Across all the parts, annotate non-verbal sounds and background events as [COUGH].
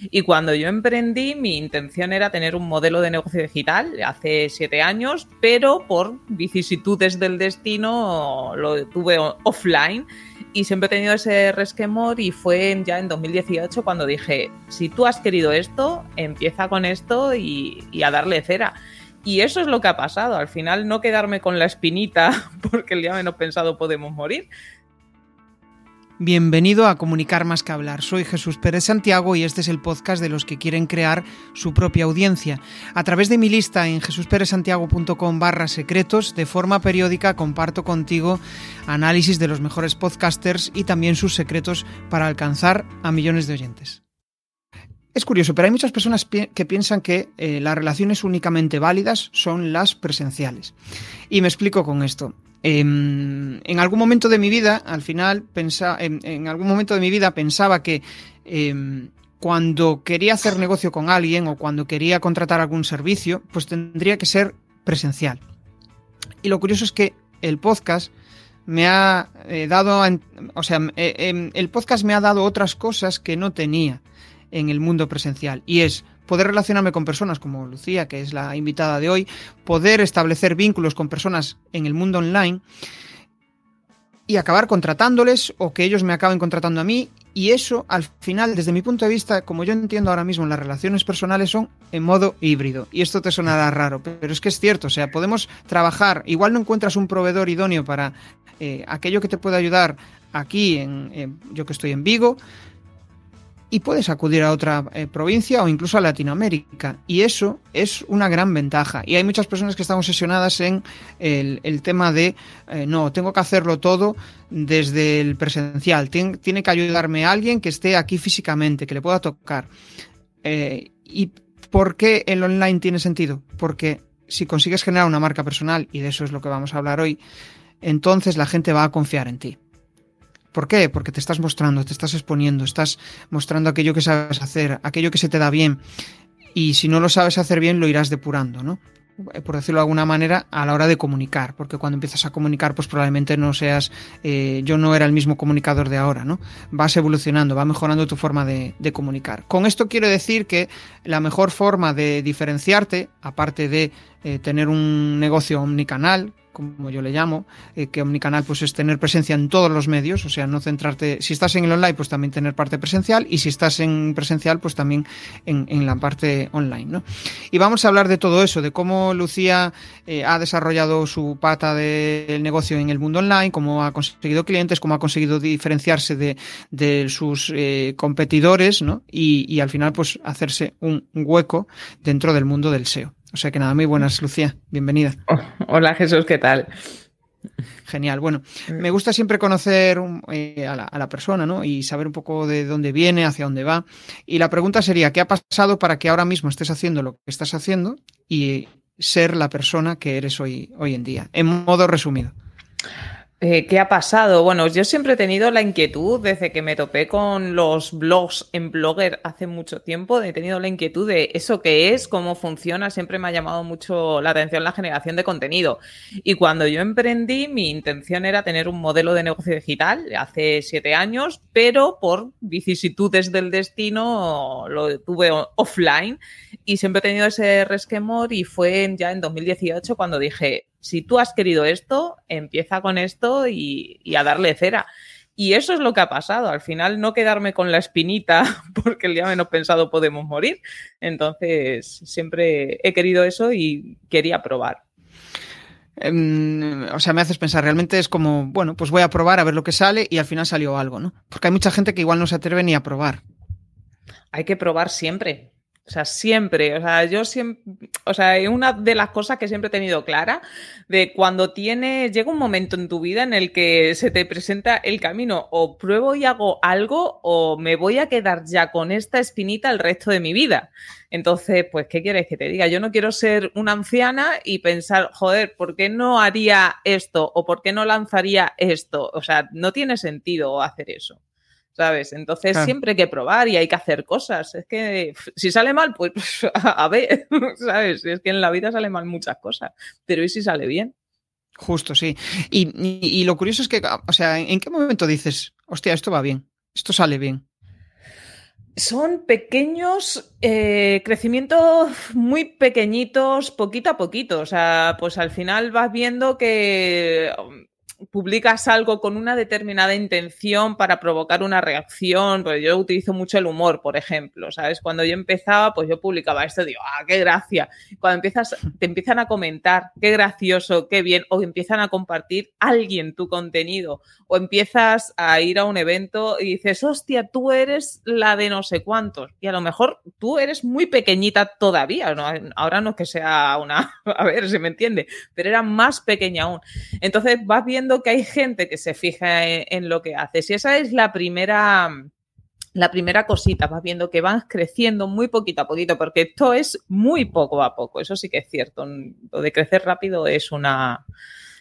Y cuando yo emprendí, mi intención era tener un modelo de negocio digital hace siete años, pero por vicisitudes del destino lo tuve offline y siempre he tenido ese resquemor y fue ya en 2018 cuando dije, si tú has querido esto, empieza con esto y, a darle cera. Y eso es lo que ha pasado. Al final no quedarme con la espinita [LAUGHS] porque el día menos pensado podemos morir, Bienvenido a Comunicar más que hablar. Soy Jesús Pérez Santiago y este es el podcast de los que quieren crear su propia audiencia. A través de mi lista en jesusperezsantiago.com barra secretos, de forma periódica comparto contigo análisis de los mejores podcasters y también sus secretos para alcanzar a millones de oyentes. Es curioso, pero hay muchas personas que piensan que eh, las relaciones únicamente válidas son las presenciales. Y me explico con esto. Em, en algún momento de mi vida, al final, en, algún momento de mi vida pensaba que em, cuando quería hacer negocio con alguien o cuando quería contratar algún servicio, pues tendría que ser presencial. Y lo curioso es que el podcast me ha eh, dado, o sea, em, el podcast me ha dado otras cosas que no tenía en el mundo presencial. Y es poder relacionarme con personas como Lucía, que es la invitada de hoy, poder establecer vínculos con personas en el mundo online y acabar contratándoles o que ellos me acaben contratando a mí. Y eso, al final, desde mi punto de vista, como yo entiendo ahora mismo, las relaciones personales son en modo híbrido. Y esto te sonará raro, pero es que es cierto. O sea, podemos trabajar, igual no encuentras un proveedor idóneo para eh, aquello que te puede ayudar aquí, en, yo que estoy en Vigo, y puedes acudir a otra eh, provincia o incluso a Latinoamérica. Y eso es una gran ventaja. Y hay muchas personas que están obsesionadas en el, tema de, eh, no, tengo que hacerlo todo desde el presencial. tiene que ayudarme alguien que esté aquí físicamente, que le pueda tocar. Eh, ¿Y por qué el online tiene sentido? Porque si consigues generar una marca personal, y de eso es lo que vamos a hablar hoy, entonces la gente va a confiar en ti. ¿Por qué? Porque te estás mostrando, te estás exponiendo, estás mostrando aquello que sabes hacer, aquello que se te da bien. Y si no lo sabes hacer bien, lo irás depurando, ¿no? Eh, por decirlo de alguna manera, a la hora de comunicar, porque cuando empiezas a comunicar, pues probablemente no seas, eh, yo no era el mismo comunicador de ahora, ¿no? Vas evolucionando, va mejorando tu forma de, comunicar. Con esto quiero decir que la mejor forma de diferenciarte, aparte de eh, tener un negocio omnicanal, como yo le llamo, eh, que Omnicanal pues es tener presencia en todos los medios, o sea, no centrarte, si estás en el online, pues también tener parte presencial, y si estás en presencial, pues también en, la parte online, ¿no? Y vamos a hablar de todo eso, de cómo Lucía eh, ha desarrollado su pata del negocio en el mundo online, cómo ha conseguido clientes, cómo ha conseguido diferenciarse de, sus eh, competidores, ¿no? Y, y al final, pues hacerse un hueco dentro del mundo del SEO. O sea que nada, muy buenas, Lucía. Bienvenida. [LAUGHS] Hola Jesús, ¿qué tal? Genial. Bueno, me gusta siempre conocer eh, a, la, persona, ¿no? Y saber un poco de dónde viene, hacia dónde va. Y la pregunta sería, ¿qué ha pasado para que ahora mismo estés haciendo lo que estás haciendo y ser la persona que eres hoy, hoy en día? En modo resumido. Eh, ¿Qué ha pasado? Bueno, yo siempre he tenido la inquietud, desde que me topé con los blogs en Blogger hace mucho tiempo, he tenido la inquietud de eso que es, cómo funciona, siempre me ha llamado mucho la atención la generación de contenido. Y cuando yo emprendí, mi intención era tener un modelo de negocio digital hace siete años, pero por vicisitudes del destino lo tuve offline y siempre he tenido ese resquemor y fue ya en 2018 cuando dije, si tú has querido esto, empieza con esto y, a darle cera. Y eso es lo que ha pasado. Al final, no quedarme con la espinita, [LAUGHS] porque el día menos pensado podemos morir. Entonces, siempre he querido eso y quería probar. Em, o sea, me haces pensar, realmente es como, bueno, pues voy a probar a ver lo que sale y al final salió algo, ¿no? Porque hay mucha gente que igual no se atreve ni a probar. Hay que probar siempre. O sea, siempre, o sea, yo siempre, o sea, una de las cosas que siempre he tenido clara, de cuando tiene, llega un momento en tu vida en el que se te presenta el camino, o pruebo y hago algo, o me voy a quedar ya con esta espinita el resto de mi vida. Entonces, pues, ¿qué quieres que te diga? Yo no quiero ser una anciana y pensar, joder, ¿por qué no haría esto? ¿O por qué no lanzaría esto? O sea, no tiene sentido hacer eso. ¿Sabes? Entonces siempre hay que probar y hay que hacer cosas. Es que si sale mal, pues [LAUGHS] a ver, [LAUGHS] ¿sabes? Es que en la vida salen mal muchas cosas, pero ¿y si sale bien? Justo, sí. Y, lo curioso es que, o sea, ¿en qué momento dices, hostia, esto va bien, esto sale bien? Son pequeños eh, crecimientos muy pequeñitos, poquito a poquito. O sea, pues al final vas viendo que publicas algo con una determinada intención para provocar una reacción, pues yo utilizo mucho el humor, por ejemplo, ¿sabes? Cuando yo empezaba, pues yo publicaba esto, digo, ah, qué gracia. Cuando empiezas, te empiezan a comentar, qué gracioso, qué bien, o empiezan a compartir alguien tu contenido, o empiezas a ir a un evento y dices, hostia, tú eres la de no sé cuántos, y a lo mejor tú eres muy pequeñita todavía, ¿no? ahora no es que sea una, [LAUGHS] a ver si me entiende, pero era más pequeña aún. Entonces vas viendo que hay gente que se fija en, lo que haces. Y esa es la primera, la primera cosita, vas viendo que vas creciendo muy poquito a poquito, porque esto es muy poco a poco, eso sí que es cierto. Lo de crecer rápido es una,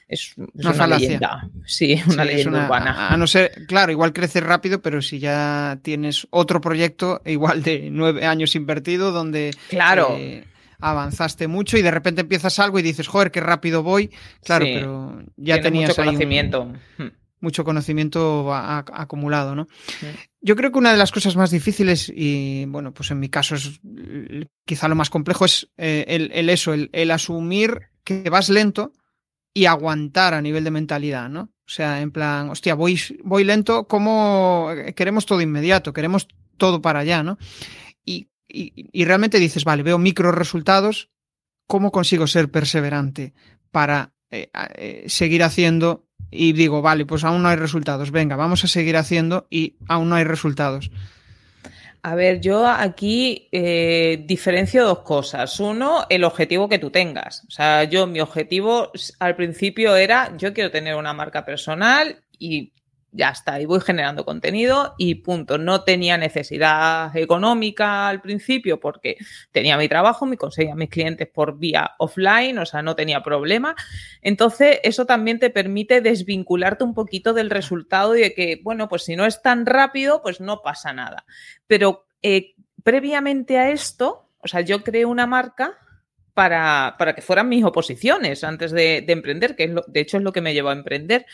es, una, leyenda. Sí, una leyenda urbana. A no ser, claro, igual crecer rápido, pero si ya tienes otro proyecto igual de nueve años invertido, donde claro. Eh, avanzaste mucho y de repente empiezas algo y dices, joder, qué rápido voy. Claro, pero ya tenías mucho conocimiento. Hmm. mucho conocimiento acumulado, ¿no? Yo creo que una de las cosas más difíciles, y bueno, pues en mi caso es quizá lo más complejo, es eh, el, eso, el, asumir que vas lento y aguantar a nivel de mentalidad, ¿no? O sea, en plan, hostia, voy, voy lento, como queremos todo inmediato, queremos todo para allá, ¿no? Y y, realmente dices, vale, veo micro resultados, ¿cómo consigo ser perseverante para eh, eh, seguir haciendo? Y digo, vale, pues aún no hay resultados, venga, vamos a seguir haciendo y aún no hay resultados. A ver, yo aquí eh, diferencio dos cosas. Uno, el objetivo que tú tengas. O sea, yo mi objetivo al principio era, yo quiero tener una marca personal y ya está, y voy generando contenido y punto. No tenía necesidad económica al principio porque tenía mi trabajo, me conseguía mis clientes por vía offline, o sea, no tenía problema. Entonces, eso también te permite desvincularte un poquito del resultado y de que, bueno, pues si no es tan rápido, pues no pasa nada. Pero eh, previamente a esto, o sea, yo creé una marca para, para que fueran mis oposiciones antes de, emprender, que es lo, de hecho es lo que me llevó a emprender.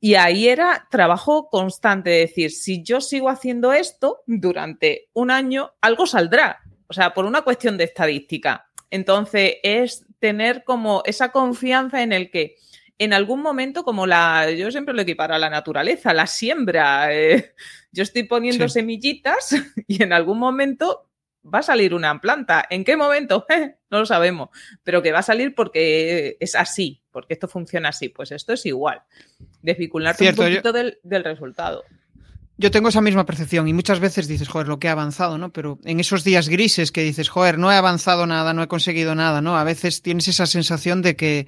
Y ahí era trabajo constante, decir, si yo sigo haciendo esto durante un año, algo saldrá. O sea, por una cuestión de estadística. Entonces, es tener como esa confianza en el que en algún momento, como la, yo siempre lo equiparo a la naturaleza, la siembra, eh, [LAUGHS] yo estoy poniendo semillitas [LAUGHS] y en algún momento va a salir una planta. ¿En qué momento? [LAUGHS] no lo sabemos, pero que va a salir porque es así, porque esto funciona así. Pues esto es igual. Desvincularte un poquito del, del, resultado. Yo tengo esa misma percepción y muchas veces dices, joder, lo que he avanzado, ¿no? Pero en esos días grises que dices, joder, no he avanzado nada, no he conseguido nada, ¿no? A veces tienes esa sensación de que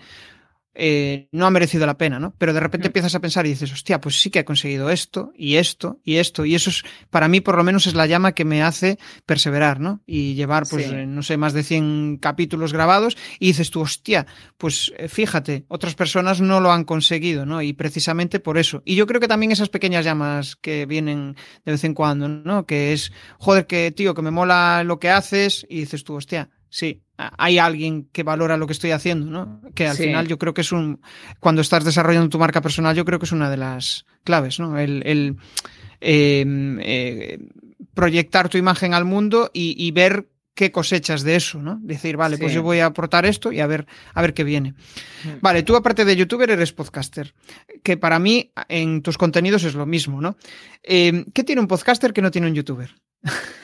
eh, no ha merecido la pena, ¿no? Pero de repente empiezas a pensar y dices, hostia, pues sí que ha conseguido esto y esto y esto. Y eso es, para mí por lo menos es la llama que me hace perseverar, ¿no? Y llevar, pues, eh, no sé, más de 100 capítulos grabados y dices tú, hostia, pues eh, fíjate, otras personas no lo han conseguido, ¿no? Y precisamente por eso. Y yo creo que también esas pequeñas llamas que vienen de vez en cuando, ¿no? Que es, joder, que tío, que me mola lo que haces y dices tú, hostia, sí, hay alguien que valora lo que estoy haciendo, ¿no? Que al final yo creo que es un, cuando estás desarrollando tu marca personal, yo creo que es una de las claves, ¿no? El, em, eh, proyectar tu imagen al mundo y, ver qué cosechas de eso, ¿no? Decir, vale, pues yo voy a aportar esto y a ver, a ver qué viene. Vale, tú aparte de youtuber eres podcaster, que para mí en tus contenidos es lo mismo, ¿no? Em, ¿Qué tiene un podcaster que no tiene un youtuber? [LAUGHS]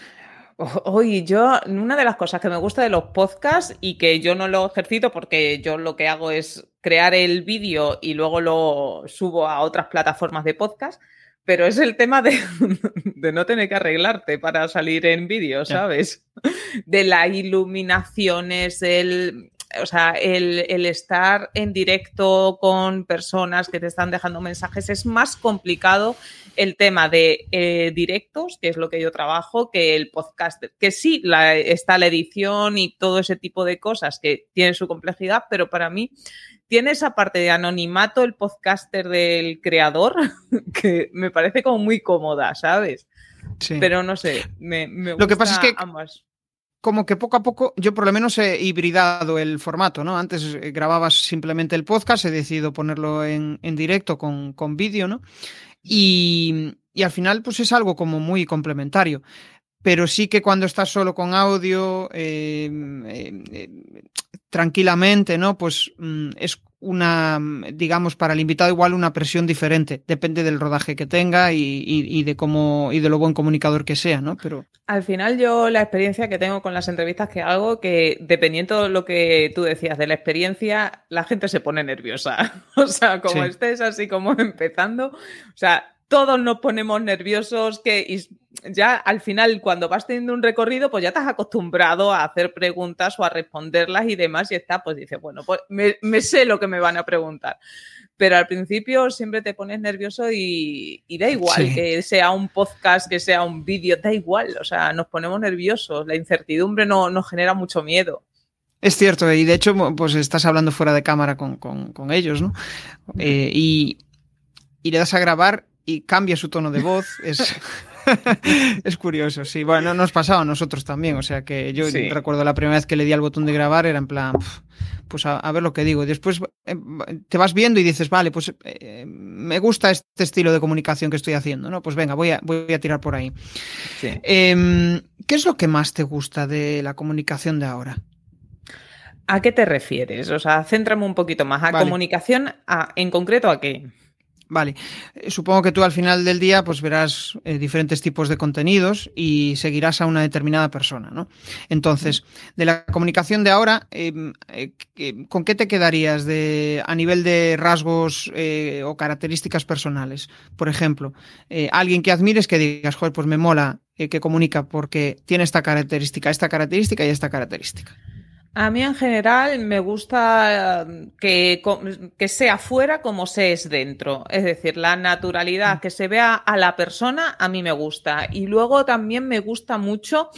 [LAUGHS] Oye, yo, una de las cosas que me gusta de los podcasts y que yo no lo ejercito porque yo lo que hago es crear el vídeo y luego lo subo a otras plataformas de podcast, pero es el tema de, [LAUGHS] no tener que arreglarte para salir en vídeo, ¿sabes? [LAUGHS] De las iluminaciones, el, o sea, el, el, estar en directo con personas que te están dejando mensajes es más complicado el tema de eh, directos, que es lo que yo trabajo, que el podcast, que sí está la edición y todo ese tipo de cosas que tiene su complejidad, pero para mí tiene esa parte de anonimato el podcaster del creador [LAUGHS] que me parece como muy cómoda, ¿sabes? Sí. Pero no sé, me, me Lo que pasa es que como que poco a poco, yo por lo menos he hibridado el formato, ¿no? Antes eh, grababas simplemente el podcast, he decidido ponerlo en, en directo con, con vídeo, ¿no? Y, al final, pues es algo como muy complementario. pero sí que cuando estás solo con audio, eh, eh, tranquilamente, ¿no? Pues mm, es una, digamos, para el invitado igual una presión diferente. Depende del rodaje que tenga y, de cómo y de lo buen comunicador que sea, ¿no? Pero al final yo la experiencia que tengo con las entrevistas que hago, que dependiendo de lo que tú decías de la experiencia, la gente se pone nerviosa. [LAUGHS] o sea, como estés así como empezando, o sea, todos nos ponemos nerviosos que ya al final cuando vas teniendo un recorrido pues ya has acostumbrado a hacer preguntas o a responderlas y demás y está pues dices bueno pues me, sé lo que me van a preguntar pero al principio siempre te pones nervioso y, da igual que sea un podcast que sea un vídeo da igual o sea nos ponemos nerviosos la incertidumbre no, nos genera mucho miedo. Es cierto, y de hecho, pues estás hablando fuera de cámara con, ellos, ¿no? Eh, y, y le das a grabar y cambia su tono de voz. Es, [LAUGHS] es curioso, sí. Bueno, nos pasaba a nosotros también. O sea que yo recuerdo la primera vez que le di al botón de grabar, era en plan, pues a, ver lo que digo. Y después eh, te vas viendo y dices, vale, pues eh, me gusta este estilo de comunicación que estoy haciendo, ¿no? Pues venga, voy a, voy a tirar por ahí. Em, ¿Qué es lo que más te gusta de la comunicación de ahora? ¿A qué te refieres? O sea, céntrame un poquito más. ¿A comunicación? ¿En concreto a qué? Vale, eh, supongo que tú al final del día pues verás eh, diferentes tipos de contenidos y seguirás a una determinada persona, ¿no? Entonces, de la comunicación de ahora, em, eh, ¿con qué te quedarías de, a nivel de rasgos o características personales? Por ejemplo, alguien que admires que digas, joder, pues me mola que comunica porque tiene esta característica, esta característica y esta característica. A mí en general me gusta eh, que, que, sea fuera como se es dentro. Es decir, la naturalidad, que se vea a la persona, a mí me gusta. Y luego también me gusta mucho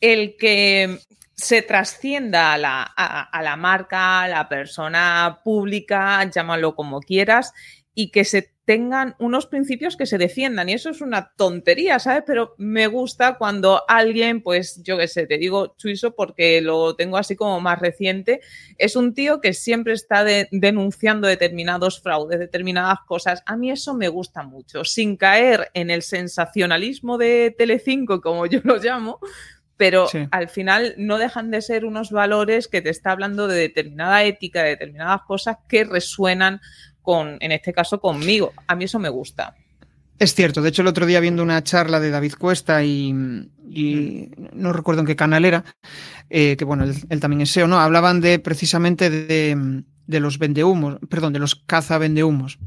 el que se trascienda a la, a la marca, a la persona pública, llámalo como quieras, y que se tengan unos principios que se defiendan. Y eso es una tontería, ¿sabes? Pero me gusta cuando alguien, pues yo qué sé, te digo Chuiso porque lo tengo así como más reciente, es un tío que siempre está denunciando determinados fraudes, determinadas cosas. A mí eso me gusta mucho, sin caer en el sensacionalismo de Telecinco, como yo lo llamo, pero al final no dejan de ser unos valores que te está hablando de determinada ética, de determinadas cosas que resuenan con, en este caso, conmigo. A mí eso me gusta. Es cierto, de hecho el otro día viendo una charla de David Cuesta y, no recuerdo en qué canal era, eh, que bueno, él, también es SEO, ¿no? Hablaban de precisamente de, de los vendehumos, perdón, de los caza vendehumos.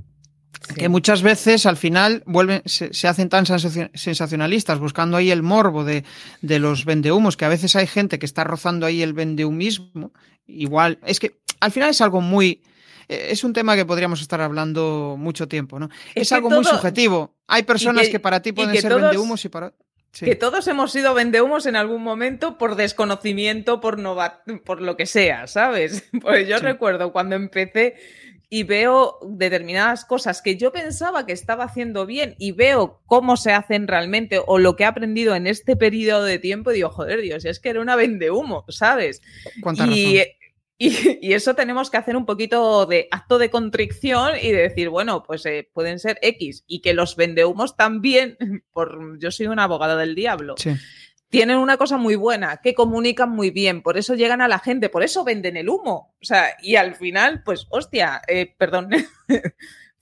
Que muchas veces al final vuelven, se, hacen tan sensacionalistas buscando ahí el morbo de, de, los vendehumos, que a veces hay gente que está rozando ahí el vendehumismo. Igual, es que al final es algo muy, es un tema que podríamos estar hablando mucho tiempo, ¿no? Es, algo muy subjetivo. Hay personas que, para ti pueden ser vendehumos y para... Que todos hemos sido vendehumos en algún momento por desconocimiento, por, no por lo que sea, ¿sabes? [LAUGHS] Pues yo recuerdo cuando empecé y veo determinadas cosas que yo pensaba que estaba haciendo bien y veo cómo se hacen realmente o lo que he aprendido en este periodo de tiempo y digo, joder, Dios, es que era una vendehumo, ¿sabes? y, [LAUGHS] y, eso tenemos que hacer un poquito de acto de contrición y de decir, bueno, pues eh, pueden ser X y que los vendehumos también, [LAUGHS] por, yo soy una abogada del diablo, tienen una cosa muy buena, que comunican muy bien, por eso llegan a la gente, por eso venden el humo. O sea, y al final, pues, hostia, eh, perdón. [LAUGHS]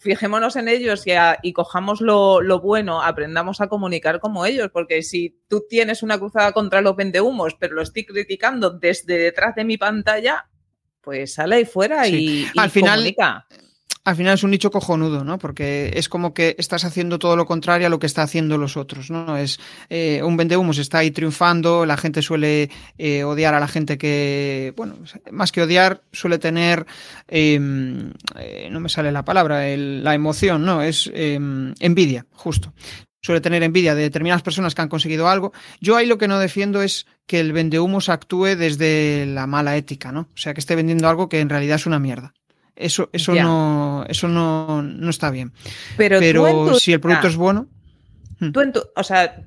fijémonos en ellos y, y cojamos lo, lo, bueno, aprendamos a comunicar como ellos, porque si tú tienes una cruzada contra los vendehumos, pero lo estoy criticando desde detrás de mi pantalla, pues sale ahí fuera y, al final, Al final es un nicho cojonudo, ¿no? Porque es como que estás haciendo todo lo contrario a lo que está haciendo los otros, ¿no? Es eh, un vendehumos está ahí triunfando, la gente suele eh, odiar a la gente que, bueno, más que odiar, suele tener, em, eh, no me sale la palabra, la emoción, ¿no? Es em, envidia, justo suele tener envidia de determinadas personas que han conseguido algo. Yo ahí lo que no defiendo es que el vendehumos actúe desde la mala ética, ¿no? O sea, que esté vendiendo algo que en realidad es una mierda. Eso, eso no, eso no, no, está bien. Pero, si el producto es bueno. Tú en o sea,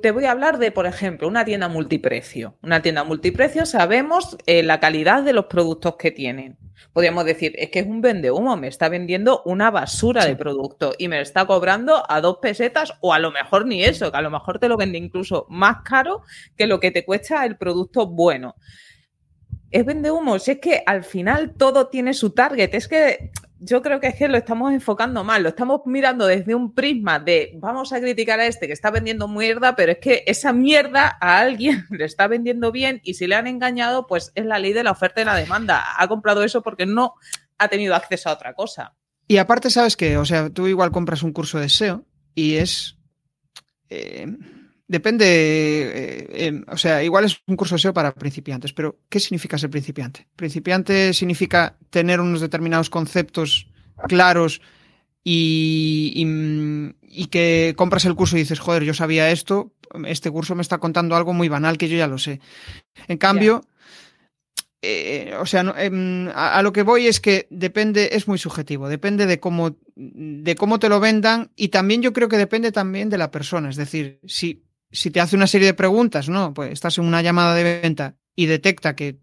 te voy a hablar de, por ejemplo, una tienda multiprecio. Una tienda multiprecio, sabemos eh, la calidad de los productos que tienen. Podríamos decir, es que es un vende humo, me está vendiendo una basura de producto y me está cobrando a dos pesetas o a lo mejor ni eso, que a lo mejor te lo vende incluso más caro que lo que te cuesta el producto bueno. Es vende humo, si es que al final todo tiene su target, es que yo creo que es que lo estamos enfocando mal, lo estamos mirando desde un prisma de vamos a criticar a este que está vendiendo mierda, pero es que esa mierda a alguien [LAUGHS] le está vendiendo bien y si le han engañado, pues es la ley de la oferta y la demanda. Ha comprado eso porque no ha tenido acceso a otra cosa. Y aparte, sabes que, o sea, tú igual compras un curso de SEO y es... Eh, depende, eh, o sea, igual es un curso de SEO para principiantes, pero ¿qué significa ser principiante? Principiante significa tener unos determinados conceptos claros y, y, que compras el curso y dices, joder, yo sabía esto, este curso me está contando algo muy banal que yo ya lo sé. En cambio, eh, o sea, em, a, a, lo que voy es que depende, es muy subjetivo, depende de cómo, de cómo te lo vendan y también yo creo que depende también de la persona, es decir, si si te hace una serie de preguntas, ¿no? Pues estás en una llamada de venta y detecta que,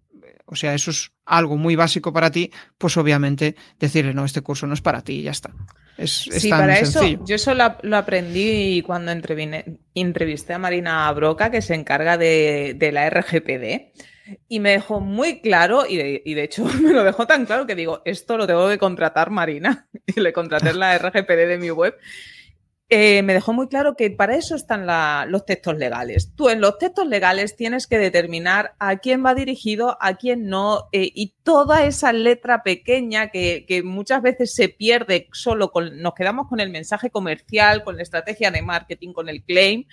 o sea, eso es algo muy básico para ti, pues obviamente decirle, no, este curso no es para ti y ya está. Es, sí, para eso, yo eso lo, aprendí cuando entrevisté a Marina Broca, que se encarga de, de la RGPD. Y me dejó muy claro, y de, y de, hecho [LAUGHS] me lo dejó tan claro que digo, esto lo tengo que contratar Marina. [LAUGHS] Y le contraté la RGPD de mi web. Eh, me dejó muy claro que para eso están los textos legales. Tú en los textos legales tienes que determinar a quién va dirigido, a quién no, eh, y toda esa letra pequeña que, muchas veces se pierde solo con, nos quedamos con el mensaje comercial, con la estrategia de marketing, con el claim,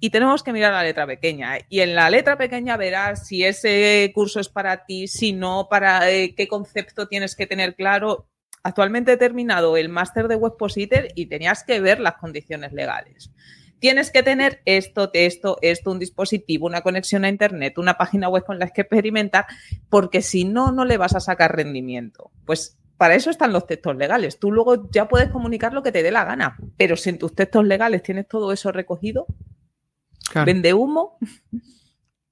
y tenemos que mirar la letra pequeña. Y en la letra pequeña verás si ese curso es para ti, si no, para eh, qué concepto tienes que tener claro actualmente he terminado el máster de Webpositor y tenías que ver las condiciones legales. Tienes que tener esto, esto, esto, un dispositivo, una conexión a Internet, una página web con la que experimentar, porque si no, no le vas a sacar rendimiento. Pues para eso están los textos legales. Tú luego ya puedes comunicar lo que te dé la gana, pero si en tus textos legales tienes todo eso recogido, vende humo.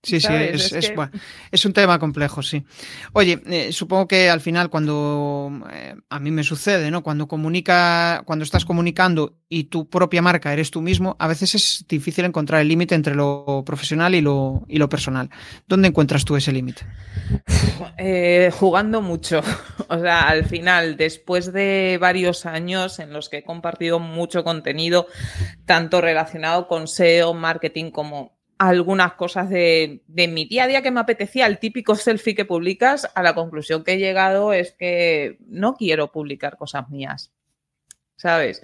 Sí, sí, es, es, bueno, es, un tema complejo, sí. Oye, eh, supongo que al final cuando eh, a mí me sucede, ¿no? Cuando comunica, cuando estás comunicando y tu propia marca eres tú mismo, a veces es difícil encontrar el límite entre lo profesional y lo, y lo personal. ¿Dónde encuentras tú ese límite? Eh, jugando mucho. [LAUGHS] O sea, al final, después de varios años en los que he compartido mucho contenido, tanto relacionado con SEO, marketing como algunas cosas de, mi día a día que me apetecía, el típico selfie que publicas, a la conclusión que he llegado es que no quiero publicar cosas mías, ¿sabes?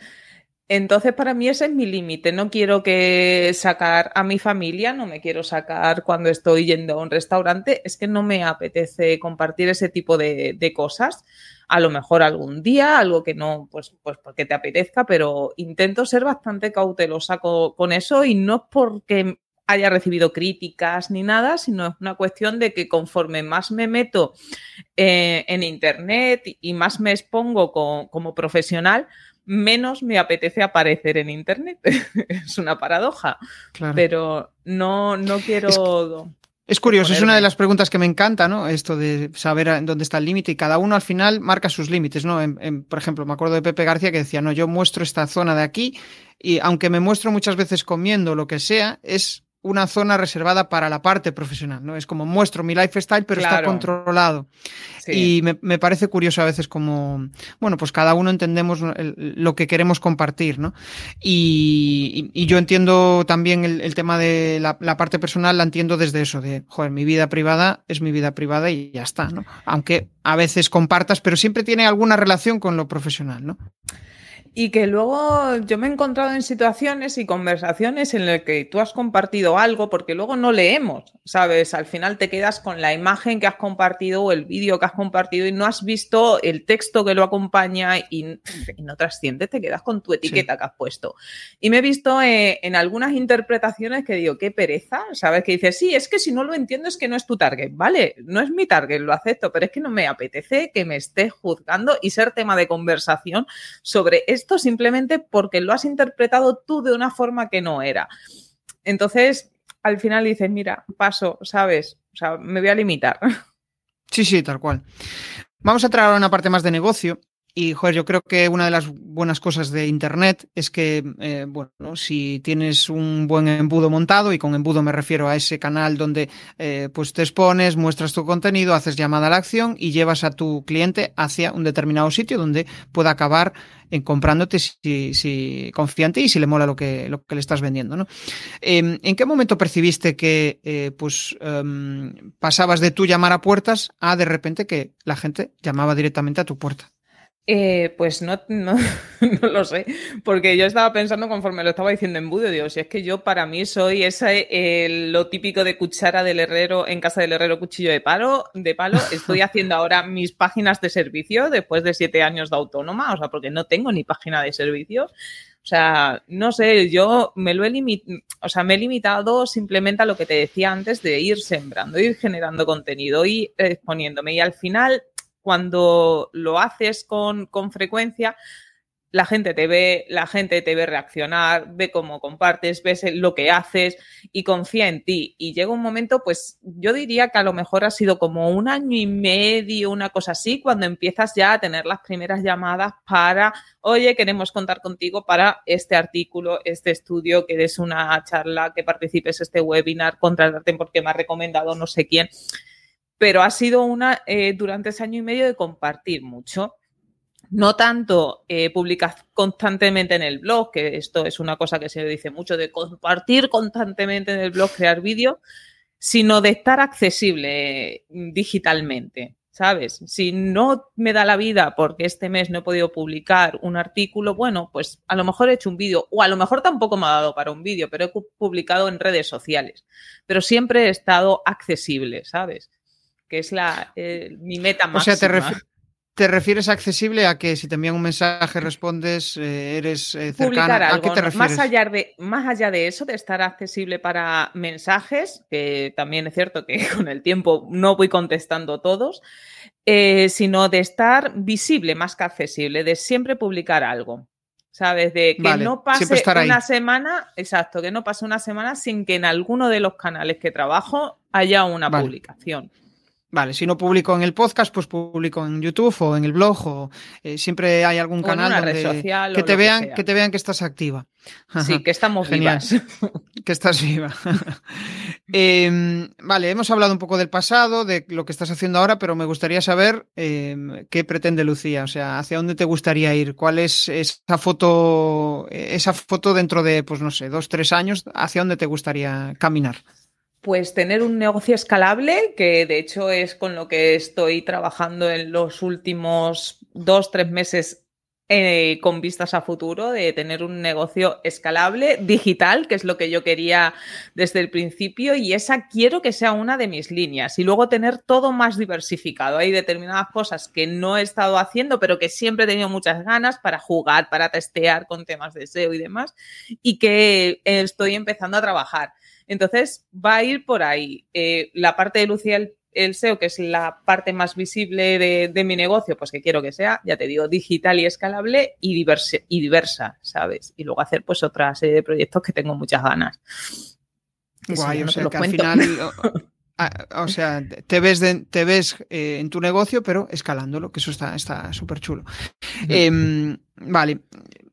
Entonces, para mí ese es mi límite. No quiero que sacar a mi familia, no me quiero sacar cuando estoy yendo a un restaurante. Es que no me apetece compartir ese tipo de, cosas. A lo mejor algún día, algo que no, pues, pues porque te apetezca, pero intento ser bastante cautelosa con, con eso y no es porque haya recibido críticas ni nada, sino es una cuestión de que conforme más me meto eh, en Internet y más me expongo como profesional, menos me apetece aparecer en Internet. [LAUGHS] es una paradoja, pero no, no quiero... Es... curioso, es una de las preguntas que me encanta, ¿no? Esto de saber dónde está el límite y cada uno al final marca sus límites, ¿no? por ejemplo, me acuerdo de Pepe García que decía, no, yo muestro esta zona de aquí y aunque me muestro muchas veces comiendo lo que sea, es una zona reservada para la parte profesional, ¿no? Es como muestro mi lifestyle, pero está controlado. Y me, parece curioso a veces como, bueno, pues cada uno entendemos lo que queremos compartir, ¿no? Y, yo entiendo también el, tema de la, la, parte personal, la entiendo desde eso, de, joder, mi vida privada es mi vida privada y ya está, ¿no? Aunque a veces compartas, pero siempre tiene alguna relación con lo profesional, ¿no? Y que luego yo me he encontrado en situaciones y conversaciones en las que tú has compartido algo, porque luego no leemos, ¿sabes? Al final te quedas con la imagen que has compartido o el vídeo que has compartido y no has visto el texto que lo acompaña y, no trasciende, te quedas con tu etiqueta que has puesto. Y me he visto eh, en algunas interpretaciones que digo, qué pereza, ¿sabes? Que dices, sí, es que si no lo entiendo es que no es tu target, ¿vale? No es mi target, lo acepto, pero es que no me apetece que me estés juzgando y ser tema de conversación sobre esto simplemente porque lo has interpretado tú de una forma que no era. Entonces, al final dices, mira, paso, ¿sabes? O sea, me voy a limitar. Sí, sí, tal cual. Vamos a traer una parte más de negocio y, joder, yo creo que una de las buenas cosas de Internet es que, eh, bueno, si tienes un buen embudo montado, y con embudo me refiero a ese canal donde eh, pues te expones, muestras tu contenido, haces llamada a la acción y llevas a tu cliente hacia un determinado sitio donde pueda acabar en comprándote si, si ti y si le mola lo que, lo que le estás vendiendo. ¿no? Em, ¿En qué momento percibiste que eh, pues, em, pasabas de tú llamar a puertas a de repente que la gente llamaba directamente a tu puerta? Eh, pues no, no, [LAUGHS] no, lo sé, porque yo estaba pensando conforme lo estaba diciendo en Budio, digo, si es que yo para mí soy ese, lo típico de cuchara del herrero en casa del herrero cuchillo de palo, de palo, estoy haciendo ahora mis páginas de servicio después de siete años de autónoma, o sea, porque no tengo ni página de servicio. O sea, no sé, yo me lo he limitado, o sea, me he limitado simplemente a lo que te decía antes de ir sembrando, ir generando contenido, y exponiéndome. Y al final cuando lo haces con, con frecuencia, la gente te ve, la gente te ve reaccionar, ve cómo compartes, ves lo que haces y confía en ti. Y llega un momento, pues yo diría que a lo mejor ha sido como un año y medio, una cosa así, cuando empiezas ya a tener las primeras llamadas para, oye, queremos contar contigo para este artículo, este estudio, que des una charla, que participes en este webinar, contratarte porque me ha recomendado no sé quién pero ha sido una eh, durante ese año y medio de compartir mucho. No tanto eh, publicar constantemente en el blog, que esto es una cosa que se dice mucho, de compartir constantemente en el blog, crear vídeos, sino de estar accesible mm, digitalmente. ¿Sabes? Si no me da la vida porque este mes no he podido publicar un artículo, bueno, pues a lo mejor he hecho un vídeo o a lo mejor tampoco me ha dado para un vídeo, pero he publicado en redes sociales. Pero siempre he estado accesible, ¿sabes? Que es la, eh, mi meta máxima. O sea, te, refieres accesible a que si te envían un mensaje respondes, eh, eres eh. ¿A qué te refieres? Más allá, de, más allá de eso, de estar accesible para mensajes, que también es cierto que [LAUGHS] con el tiempo no voy contestando todos, sino de estar visible más que accesible, de siempre publicar algo. ¿Sabes? De que no pase una semana, exacto, que no pase una semana sin que en alguno de los canales que trabajo haya una publicación. Vale, si no publico en el podcast, pues publico en YouTube o en el blog o eh, siempre hay algún canal donde que te vean que, te vean que estás activa. Sí, que estamos vivas. [LAUGHS] que estás viva. [LAUGHS] Em, vale, hemos hablado un poco del pasado, de lo que estás haciendo ahora, pero me gustaría saber em, qué pretende Lucía, o sea, hacia dónde te gustaría ir, cuál es esa foto, esa foto dentro de, pues no sé, dos, tres años, hacia dónde te gustaría caminar. Pues tener un negocio escalable, que de hecho es con lo que estoy trabajando en los últimos dos, tres meses eh, con vistas a futuro, de tener un negocio escalable, digital, que es lo que yo quería desde el principio, y esa quiero que sea una de mis líneas. Y luego tener todo más diversificado. Hay determinadas cosas que no he estado haciendo, pero que siempre he tenido muchas ganas para jugar, para testear con temas de SEO y demás, y que estoy empezando a trabajar. Entonces, va a ir por ahí. Eh, la parte de Lucía el, SEO, que es la parte más visible de, mi negocio, pues que quiero que sea, ya te digo, digital y escalable y, y diversa, ¿sabes? Y luego hacer pues otra serie de proyectos que tengo muchas ganas. Guay, o sea, que al final... [LAUGHS] O, sea, te ves, te ves eh, en tu negocio, pero escalándolo, que eso está súper chulo. Em, vale,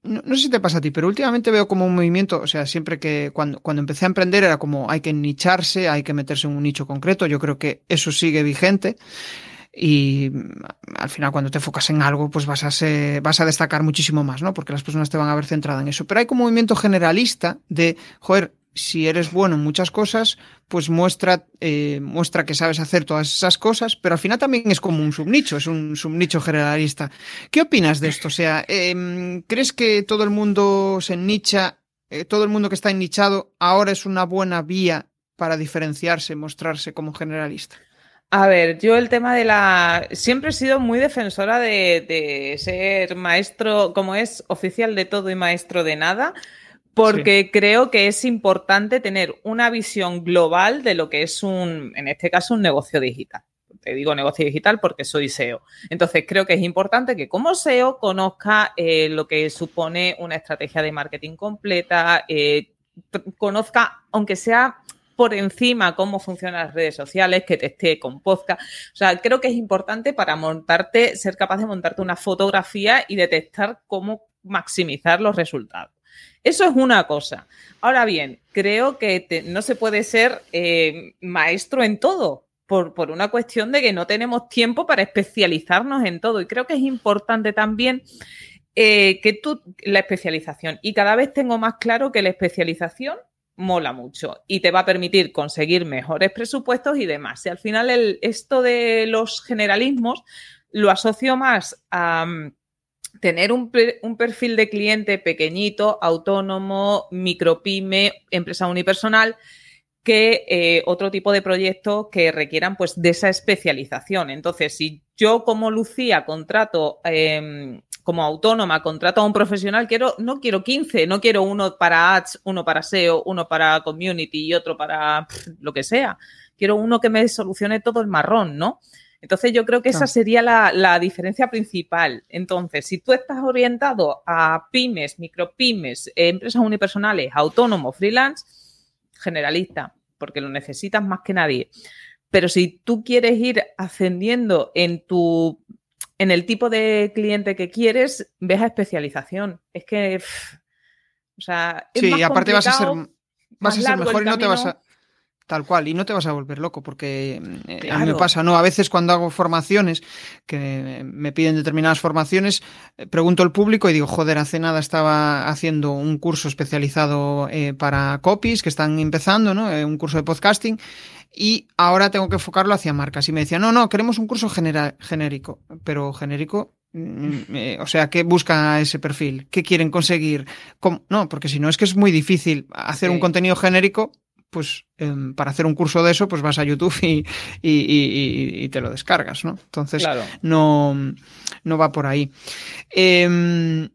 no, sé si te pasa a ti, pero últimamente veo como un movimiento, o sea, siempre que cuando, cuando empecé a emprender era como hay que nicharse, hay que meterse en un nicho concreto, yo creo que eso sigue vigente y al final cuando te enfocas en algo pues vas a ser, vas a destacar muchísimo más, ¿no? Porque las personas te van a ver centrada en eso. Pero hay como un movimiento generalista de, joder, si eres bueno en muchas cosas, pues muestra, eh, muestra que sabes hacer todas esas cosas, pero al final también es como un subnicho, es un subnicho generalista. ¿Qué opinas de esto? O sea, em, ¿crees que todo el mundo se nicha, eh, todo el mundo que está nichado ahora es una buena vía para diferenciarse, mostrarse como generalista? A ver, yo el tema de la... Siempre he sido muy defensora de, de ser maestro, como es oficial de todo y maestro de nada porque creo que es importante tener una visión global de lo que es un, en este caso, un negocio digital. Te digo negocio digital porque soy SEO. Entonces, creo que es importante que como SEO conozca eh, lo que supone una estrategia de marketing completa, eh, conozca, aunque sea por encima cómo funcionan las redes sociales, que te esté con podcast. O sea, creo que es importante para montarte, ser capaz de montarte una fotografía y detectar cómo maximizar los resultados. Eso es una cosa. Ahora bien, creo que no se puede ser eh, maestro en todo. Por, por, una cuestión de que no tenemos tiempo para especializarnos en todo. Y creo que es importante también eh, que tú, la especialización. Y cada vez tengo más claro que la especialización mola mucho y te va a permitir conseguir mejores presupuestos y demás. Y al final el, esto de los generalismos lo asocio más a tener un, perfil de cliente pequeñito, autónomo, micropyme, empresa unipersonal, que eh, otro tipo de proyectos que requieran pues de esa especialización. Entonces, si yo como Lucía contrato em, como autónoma, contrato a un profesional, quiero, no quiero 15, no quiero uno para ads, uno para SEO, uno para community y otro para lo que sea. Quiero uno que me solucione todo el marrón, ¿no? Entonces yo creo que esa sería la, diferencia principal. Entonces, si tú estás orientado a pymes, micropymes, empresas unipersonales, autónomo, freelance, generalista, porque lo necesitas más que nadie. Pero si tú quieres ir ascendiendo en tu en el tipo de cliente que quieres, ves a especialización. Es que, o sea, sí, y aparte vas a ser, vas a ser mejor y no te vas a Tal cual, y no te vas a volver loco, porque eh, a mí me pasa, ¿no? A veces cuando hago formaciones, que me piden determinadas formaciones, eh, pregunto al público y digo, joder, hace nada estaba haciendo un curso especializado eh, para copies que están empezando, ¿no? un curso de podcasting, y ahora tengo que enfocarlo hacia marcas. Y me decían, no, no, queremos un curso genérico, pero genérico mm, o sea, ¿qué busca ese perfil? ¿Qué quieren conseguir? No, porque si no es que es muy difícil hacer un contenido genérico pues em, para hacer un curso de eso, pues vas a YouTube y, te lo descargas, ¿no? Entonces, no, no va por ahí. Em,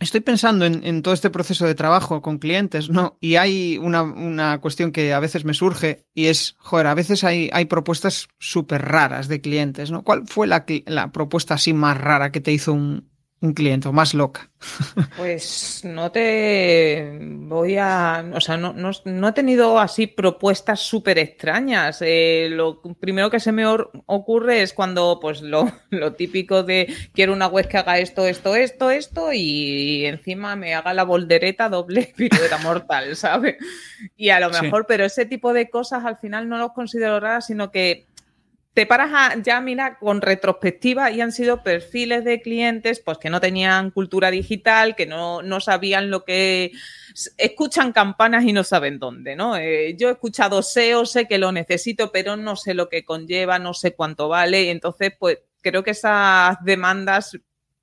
estoy pensando en, todo este proceso de trabajo con clientes, ¿no? Y hay una, cuestión que a veces me surge y es, joder, a veces hay, hay propuestas súper raras de clientes, ¿no? ¿Cuál fue la, la propuesta así más rara que te hizo un, un cliente o más loca? [LAUGHS] Pues no te voy a, o sea, no, no, he tenido así propuestas súper extrañas. Eh, lo primero que se me ocurre es cuando, pues lo, lo, típico de quiero una web que haga esto, esto, esto, esto y encima me haga la voldereta doble [LAUGHS] pirueta mortal, ¿sabes? Y a lo mejor, pero ese tipo de cosas al final no los considero raras, sino que te paras a, ya mira con retrospectiva y han sido perfiles de clientes pues que no tenían cultura digital, que no, no sabían lo que escuchan campanas y no saben dónde, ¿no? Eh, yo he escuchado SEO, sé que lo necesito, pero no sé lo que conlleva, no sé cuánto vale, entonces pues creo que esas demandas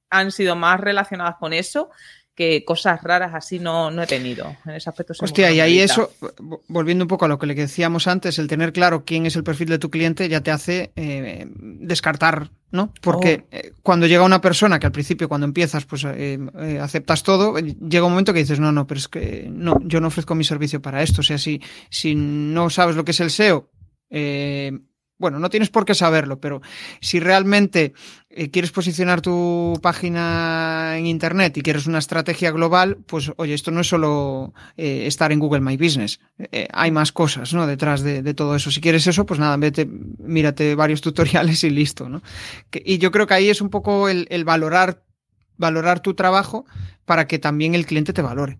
han sido más relacionadas con eso que cosas raras así no, no he tenido. En ese aspecto Hostia, y ahí eso, volviendo un poco a lo que le decíamos antes, el tener claro quién es el perfil de tu cliente ya te hace eh, descartar, ¿no? Porque oh. eh, cuando llega una persona que al principio, cuando empiezas, pues eh, aceptas todo, llega un momento que dices, no, no, pero es que no, yo no ofrezco mi servicio para esto. O sea, si, si no sabes lo que es el SEO, bueno, no tienes por qué saberlo, pero si realmente eh, quieres posicionar tu página en Internet y quieres una estrategia global, pues oye, esto no es solo eh, estar en Google My Business. Eh, hay más cosas ¿no? detrás de, todo eso. Si quieres eso, pues nada, vete, mírate varios [LAUGHS] tutoriales y listo. ¿no? y yo creo que ahí es un poco el, el valorar, valorar tu trabajo para que también el cliente te valore.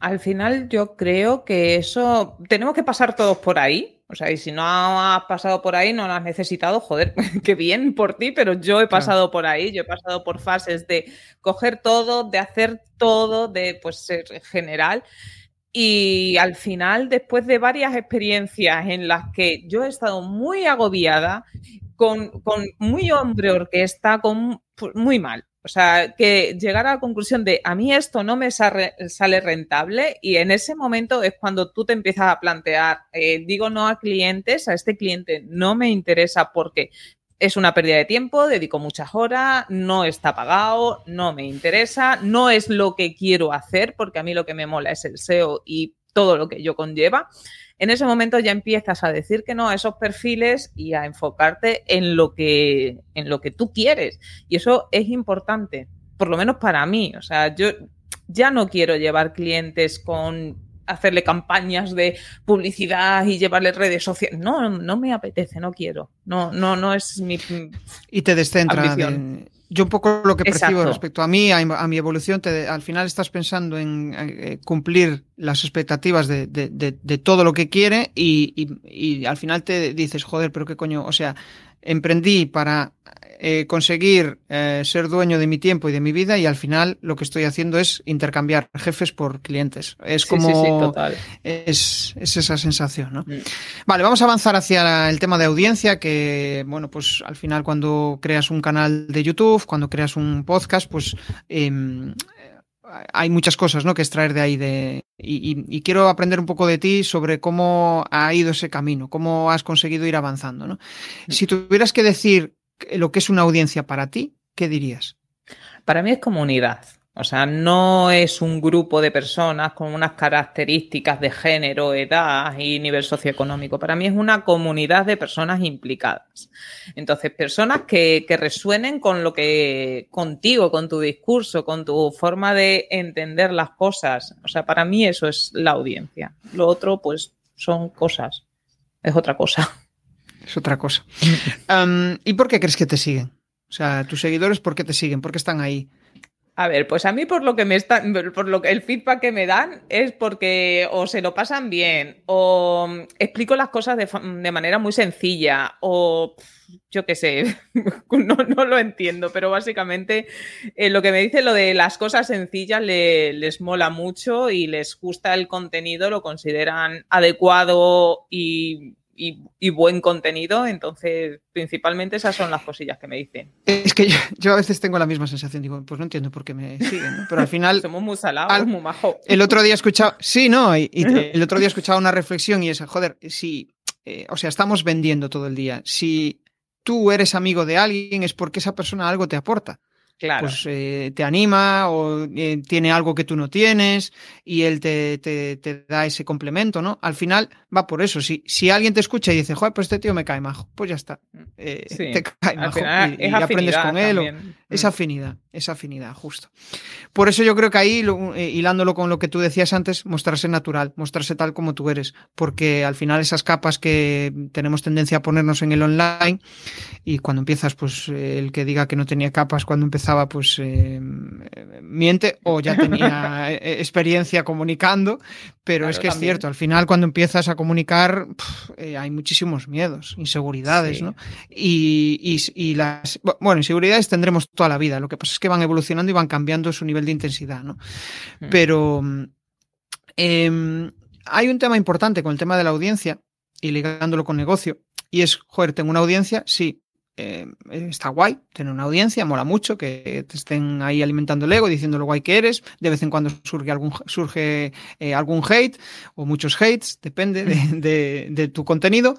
Al final yo creo que eso tenemos que pasar todos por ahí o sea, y si no has pasado por ahí, no lo has necesitado, joder, [LAUGHS] qué bien por ti, pero yo he pasado por ahí, yo he pasado por fases de coger todo, de hacer todo, de pues ser general. Y al final, después de varias experiencias en las que yo he estado muy agobiada, con, con muy hombre orquesta, con muy mal. O sea, que llegar a la conclusión de a mí esto no me sale rentable y en ese momento es cuando tú te empiezas a plantear, eh, digo no a clientes, a este cliente no me interesa porque es una pérdida de tiempo, dedico muchas horas, no está pagado, no me interesa, no es lo que quiero hacer porque a mí lo que me mola es el SEO y todo lo que yo conlleva en ese momento ya empiezas a decir que no a esos perfiles y a enfocarte en lo que, en lo que tú quieres. Y eso es importante, por lo menos para mí. O sea, yo ya no quiero llevar clientes con hacerle campañas de publicidad y llevarle redes sociales. No, no me apetece, no quiero. No, no, no es mi. Y te descentra. Yo un poco lo que percibo respecto a mí, a, mi evolución, al final estás pensando en eh, cumplir las expectativas de, todo lo que quiere y, al final te dices, joder, pero qué coño, o sea, emprendí para eh, conseguir eh, ser dueño de mi tiempo y de mi vida y al final lo que estoy haciendo es intercambiar jefes por clientes. Es como... Es, esa sensación, ¿no? Mm. Vale, vamos a avanzar hacia el tema de audiencia, que, bueno, pues al final cuando creas un canal de YouTube, cuando creas un podcast, pues... Em, hay muchas cosas ¿no? que extraer de ahí. De, y, quiero aprender un poco de ti sobre cómo ha ido ese camino, cómo has conseguido ir avanzando. ¿no? Mm. Si tuvieras que decir lo que es una audiencia para ti, ¿qué dirías? Para mí es comunidad. O sea, no es un grupo de personas con unas características de género, edad y nivel socioeconómico. Para mí es una comunidad de personas implicadas. Entonces, personas que, que resuenen con lo que, contigo, con tu discurso, con tu forma de entender las cosas. O sea, para mí eso es la audiencia. Lo otro, pues, son cosas. Es otra cosa. Es otra cosa. [LAUGHS] ¿Y por qué crees que te siguen? O sea, tus seguidores, ¿por qué te siguen? ¿Por qué están ahí? A ver, pues a mí por lo que me están, por lo que el feedback que me dan es porque o se lo pasan bien, o explico las cosas de, manera muy sencilla, o yo qué sé, [LAUGHS] no, lo entiendo, pero básicamente eh, lo que me dice lo de las cosas sencillas les mola mucho y les gusta el contenido, lo consideran adecuado y y, buen contenido. Entonces, principalmente esas son las cosillas que me dicen. Es que yo, a veces tengo la misma sensación, digo, pues no entiendo por qué me siguen, pero al final... Somos muy salados, muy majo. El otro día he escuchado, sí, no, y, [LAUGHS] el otro día he escuchado una reflexión y es, joder, si, eh, o sea, estamos vendiendo todo el día. Si tú eres amigo de alguien es porque esa persona algo te aporta. Claro. Pues eh, te anima o eh, tiene algo que tú no tienes y él te, te, da ese complemento, ¿no? Al final va por eso. Si, si alguien te escucha y dice, joder, pues este tío me cae majo, pues ya está. Eh, te cae majo y, aprendes con él. esa mm. afinidad, esa afinidad, justo. Por eso yo creo que ahí, hilándolo con lo que tú decías antes, mostrarse natural, mostrarse tal como tú eres, porque al final esas capas que tenemos tendencia a ponernos en el online y cuando empiezas, pues el que diga que no tenía capas cuando empezó estaba pues eh, miente o ya tenía [LAUGHS] eh, experiencia comunicando, pero es que es cierto, al final cuando empiezas a comunicar eh, hay muchísimos miedos, inseguridades, ¿no? Y, y, las, bueno, inseguridades tendremos toda la vida, lo que pasa es que van evolucionando y van cambiando su nivel de intensidad, ¿no? Mm. Pero em, hay un tema importante con el tema de la audiencia y ligándolo con negocio, y es, joder, tengo una audiencia, sí, eh, está guay tener una audiencia, mola mucho que te estén ahí alimentando el ego, diciendo lo guay que eres. De vez en cuando surge algún, surge, eh, algún hate o muchos hates, depende de, tu contenido.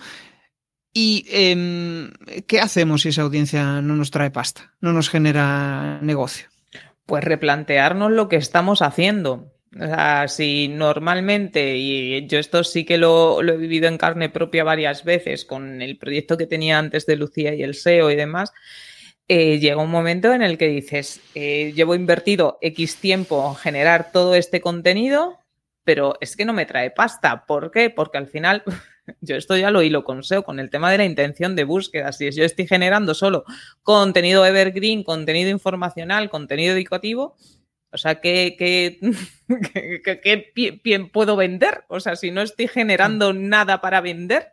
¿Y em, qué hacemos si esa audiencia no nos trae pasta, no nos genera negocio? Pues replantearnos lo que estamos haciendo. O sea, si normalmente, y yo esto sí que lo, he vivido en carne propia varias veces con el proyecto que tenía antes de Lucía y el SEO y demás, eh, llega un momento en el que dices, eh, llevo invertido X tiempo en generar todo este contenido, pero es que no me trae pasta. ¿Por qué? Porque al final, [LAUGHS] yo esto ya lo hilo con SEO, con el tema de la intención de búsqueda. Si yo estoy generando solo contenido evergreen, contenido informacional, contenido educativo, o sea, ¿qué, qué, [LAUGHS] qué, puedo vender? O sea, si no estoy generando nada para vender,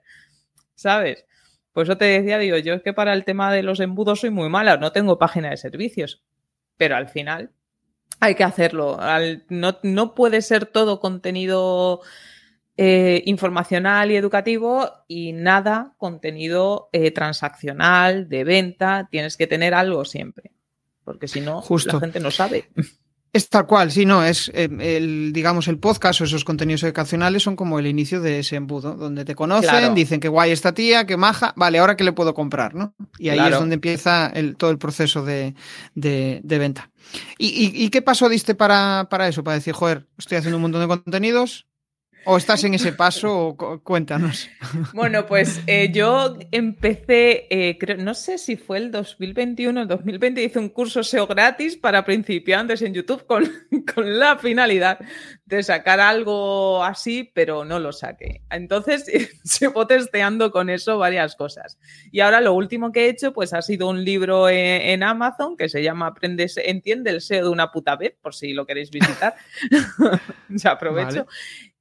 ¿sabes? Por eso te decía, digo, yo es que para el tema de los embudos soy muy mala, no tengo página de servicios. Pero al final hay que hacerlo. no, puede ser todo contenido eh, informacional y educativo y nada contenido eh, transaccional, de venta. Tienes que tener algo siempre. Porque si no, la gente no sabe. [LAUGHS] Es tal cual, sí, no, es eh, el, digamos, el podcast o esos contenidos educacionales son como el inicio de ese embudo, donde te conocen, dicen que guay esta tía, que maja, vale, ahora que le puedo comprar, ¿no? Y ahí es donde empieza el, todo el proceso de, de, venta. ¿Y, ¿Y, qué paso diste para, para eso? Para decir, joder, estoy haciendo un montón de contenidos, ¿O estás en ese paso? cuéntanos. [LAUGHS] Bueno, pues eh, yo empecé, eh, creo, no sé si fue el 2021 o el 2020, hice un curso SEO gratis para principiantes en YouTube con, [LAUGHS] con la finalidad de sacar algo así, pero no lo saqué. Entonces, [LAUGHS] llevo testeando con eso varias cosas. Y ahora lo último que he hecho, pues ha sido un libro en, Amazon que se llama Aprendes, entiende el SEO de una puta vez, por si lo queréis visitar. ya aprovecho.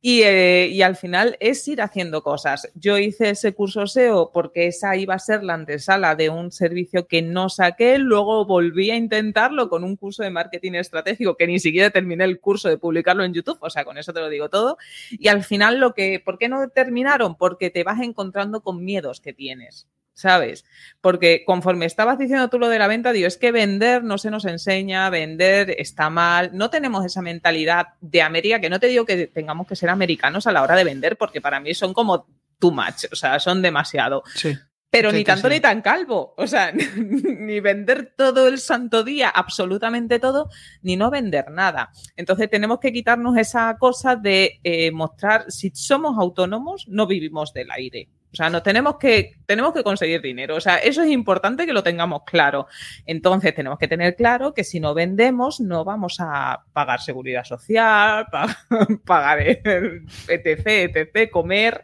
Eh, y, al final es ir haciendo cosas. Yo hice ese curso SEO porque esa iba a ser la antesala de un servicio que no saqué, luego volví a intentarlo con un curso de marketing estratégico que ni siquiera terminé el curso de publicarlo en YouTube, o sea, con eso te lo digo todo. Y al final lo que, ¿por qué no terminaron? Porque te vas encontrando con miedos que tienes. ¿Sabes? Porque conforme estabas diciendo tú lo de la venta, digo, es que vender no se nos enseña, vender está mal, no tenemos esa mentalidad de América, que no te digo que tengamos que ser americanos a la hora de vender, porque para mí son como too much, o sea, son demasiado. Sí. Pero ni tanto ni tan calvo. O sea, [LAUGHS] ni vender todo el santo día, absolutamente todo, ni no vender nada. Entonces tenemos que quitarnos esa cosa de eh, mostrar, si somos autónomos, no vivimos del aire. O sea, nos tenemos que, tenemos que conseguir dinero. O sea, eso es importante que lo tengamos claro. Entonces, tenemos que tener claro que si no vendemos, no vamos a pagar seguridad social, [LAUGHS] pagar etc, etc, comer.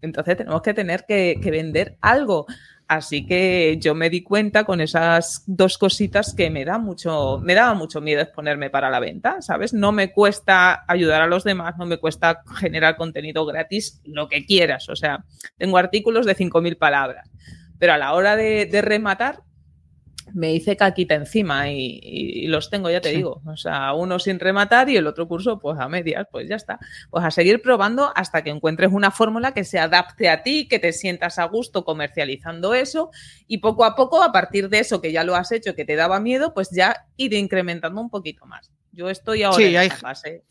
Entonces, tenemos que tener que vender algo. Así que yo me di cuenta con esas dos cositas que me da mucho, me daba mucho miedo exponerme para la venta, ¿sabes? No me cuesta ayudar a los demás, no me cuesta generar contenido gratis, lo que quieras. O sea, tengo artículos de 5.000 palabras, pero a la hora de, de rematar, me hice caquita encima y, los tengo, ya te digo. O sea, uno sin rematar y el otro curso, pues a medias, pues ya está. Pues a seguir probando hasta que encuentres una fórmula que se adapte a ti, que te sientas a gusto comercializando eso y poco a poco, a partir de eso que ya lo has hecho, que te daba miedo, pues ya ir incrementando un poquito más. Yo estoy ahora en esa fase.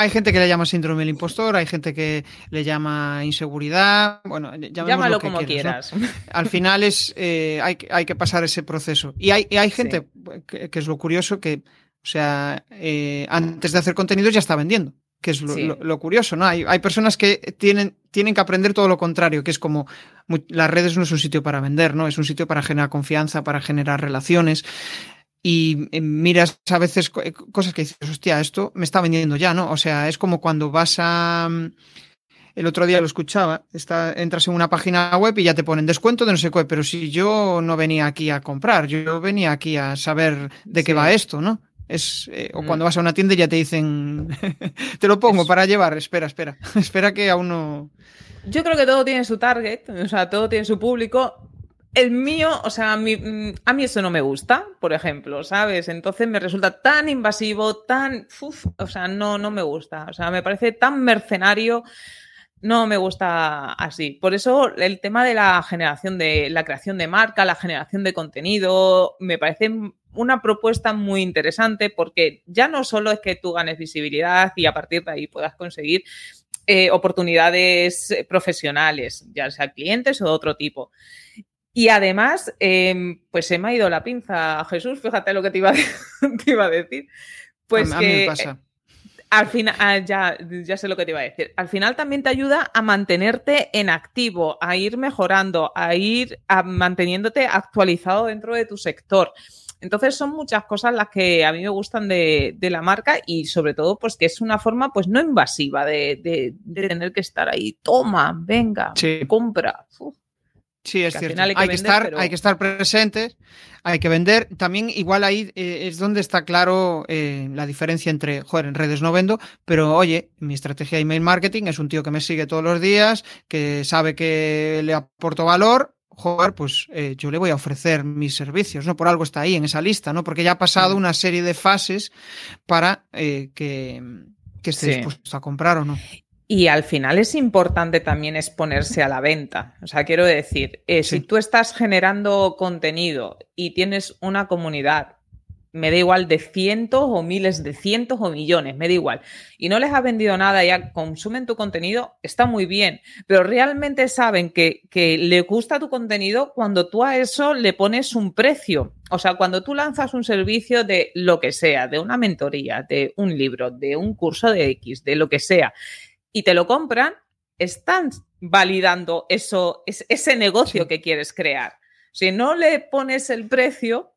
Hay gente que le llama síndrome del impostor, hay gente que le llama inseguridad, bueno, llámalo como quieras. Al final es eh, hay, hay, que pasar ese proceso. Y hay, hay gente, que, es lo curioso, que, o sea, eh, antes de hacer contenidos ya está vendiendo, que es lo, curioso, ¿no? Hay, hay personas que tienen, tienen que aprender todo lo contrario, que es como las redes no es un sitio para vender, ¿no? Es un sitio para generar confianza, para generar relaciones y eh, miras a veces eh, cosas que dices, hostia, esto me está vendiendo ya, ¿no? O sea, es como cuando vas a... Mm, el otro día lo escuchaba, está, entras en una página web y ya te ponen descuento de no sé qué, pero si yo no venía aquí a comprar, yo venía aquí a saber de qué va esto, ¿no? Es, eh, o cuando mm. vas a una tienda y ya te dicen, [LAUGHS] te lo pongo para llevar, espera, espera, [LAUGHS] espera que aún no... Yo creo que todo tiene su target, o sea, todo tiene su público el mío, o sea, a mí, a mí, eso no me gusta, por ejemplo, ¿sabes? Entonces me resulta tan invasivo, tan, o sea, no, no me gusta, o sea, me parece tan mercenario, no me gusta así. Por eso el tema de la generación de la creación de marca, la generación de contenido, me parece una propuesta muy interesante porque ya no solo es que tú ganes visibilidad y a partir de ahí puedas conseguir eh, oportunidades profesionales, ya sea clientes o de otro tipo. Y además, em, pues se me ha ido la pinza, Jesús, fíjate lo que te iba a, [LAUGHS] te iba a decir. Pues que eh, al final, ah, ya, ya sé lo que te iba a decir. Al final también te ayuda a mantenerte en activo, a ir mejorando, a ir manteniéndote actualizado dentro de tu sector. Entonces son muchas cosas las que a mí me gustan de, la marca y sobre todo pues que es una forma pues no invasiva de, tener que estar ahí, toma, venga, compra. Sí, es cierto. Hay que, estar, hay que estar presentes, hay que vender. También igual ahí eh, es donde está claro eh, la diferencia entre, joder, en redes no vendo, pero oye, mi estrategia de email marketing es un tío que me sigue todos los días, que sabe que le aporto valor, joder, pues eh, yo le voy a ofrecer mis servicios, ¿no? Por algo está ahí en esa lista, ¿no? Porque ya ha pasado mm. una serie de fases para que, que esté dispuesto a comprar o no. Y al final es importante también exponerse a la venta. O sea, quiero decir, eh, si tú estás generando contenido y tienes una comunidad, me da igual de cientos o miles de cientos o millones, me da igual, y no les has vendido nada, ya consumen tu contenido, está muy bien, pero realmente saben que, que le gusta tu contenido cuando tú a eso le pones un precio. O sea, cuando tú lanzas un servicio de lo que sea, de una mentoría, de un libro, de un curso de X, de lo que sea, y te lo compran, están validando eso, ese negocio que quieres crear. Si no le pones el precio,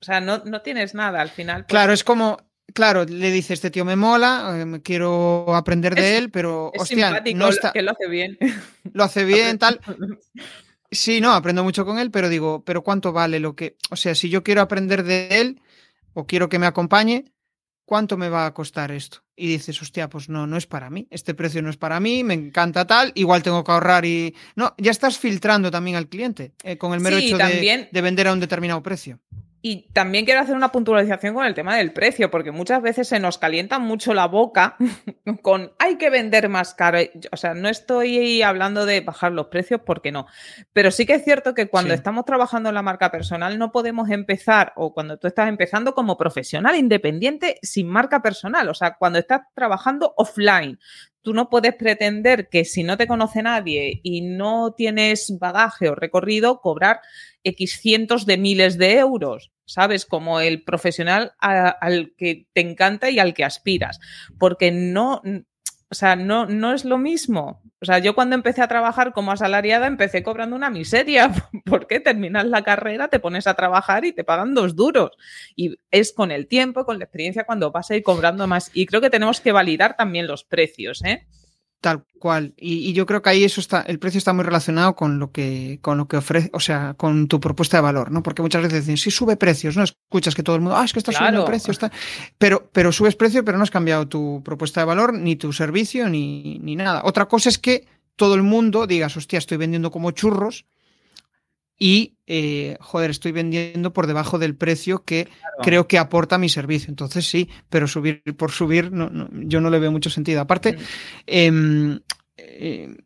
o sea, no, no tienes nada al final. Pues claro, es como, claro, le dice este tío me mola, eh, quiero aprender de él, pero hostia, no está... que lo hace bien. Lo hace bien, tal. Sí, no, aprendo mucho con él, pero digo, pero ¿cuánto vale lo que, o sea, si yo quiero aprender de él o quiero que me acompañe, ¿cuánto me va a costar esto? Y dices, hostia, pues no, no es para mí, este precio no es para mí, me encanta tal, igual tengo que ahorrar y... No, ya estás filtrando también al cliente eh, con el mero hecho de, de vender a un determinado precio. Y también quiero hacer una puntualización con el tema del precio, porque muchas veces se nos calienta mucho la boca [LAUGHS] con hay que vender más caro. O sea, no estoy hablando de bajar los precios porque no. Pero sí que es cierto que cuando estamos trabajando en la marca personal no podemos empezar, o cuando tú estás empezando como profesional independiente sin marca personal. O sea, cuando estás trabajando offline, tú no puedes pretender que si no te conoce nadie y no tienes bagaje o recorrido, cobrar X cientos de miles de euros. ¿sabes? Como el profesional al que te encanta y al que aspiras. Porque no, o sea, no, no es lo mismo. O sea, yo cuando empecé a trabajar como asalariada empecé cobrando una miseria, [LAUGHS] porque terminas la carrera, te pones a trabajar y te pagan dos duros. Y es con el tiempo, con la experiencia, cuando vas a ir cobrando más. Y creo que tenemos que validar también los precios, ¿eh? Tal cual. Y, yo creo que ahí eso está, el precio está muy relacionado con lo que, con lo que ofrece, o sea, con tu propuesta de valor, ¿no? Porque muchas veces dicen, sí, sube precios, ¿no? Escuchas que todo el mundo, ah, es que está subiendo precios, está... pero, pero subes precio, pero no has cambiado tu propuesta de valor, ni tu servicio, ni, ni nada. Otra cosa es que todo el mundo digas, hostia, estoy vendiendo como churros, y, eh, joder, estoy vendiendo por debajo del precio que creo que aporta mi servicio. Entonces sí, pero subir por subir, no, yo no le veo mucho sentido. Aparte, em, eh,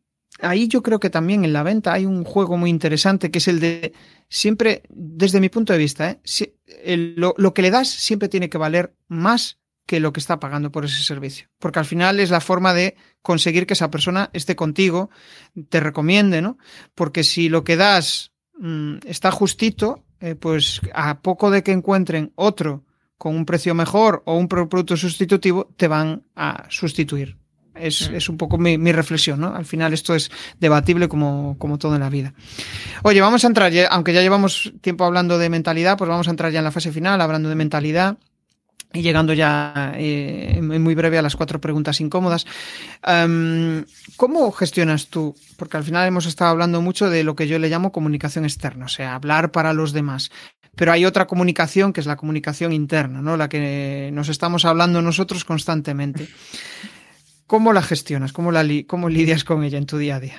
ahí yo creo que también en la venta hay un juego muy interesante que es el de siempre, desde mi punto de vista, ¿eh? lo, lo que le das siempre tiene que valer más que lo que está pagando por ese servicio. Porque al final es la forma de conseguir que esa persona esté contigo, te recomiende, ¿no? Porque si lo que das Mm, está justito, eh, pues a poco de que encuentren otro con un precio mejor o un producto sustitutivo, te van a sustituir. Es, mm. un poco mi, reflexión, ¿no? Al final esto es debatible como, como todo en la vida. Oye, vamos a entrar, aunque ya llevamos tiempo hablando de mentalidad, pues vamos a entrar ya en la fase final, hablando de mentalidad. Y llegando ya eh, muy breve a las cuatro preguntas incómodas, em, ¿cómo gestionas tú? Porque al final hemos estado hablando mucho de lo que yo le llamo comunicación externa, o sea, hablar para los demás. Pero hay otra comunicación que es la comunicación interna, ¿no? La que nos estamos hablando nosotros constantemente. ¿Cómo la gestionas? ¿Cómo, la ¿Cómo lidias con ella en tu día a día?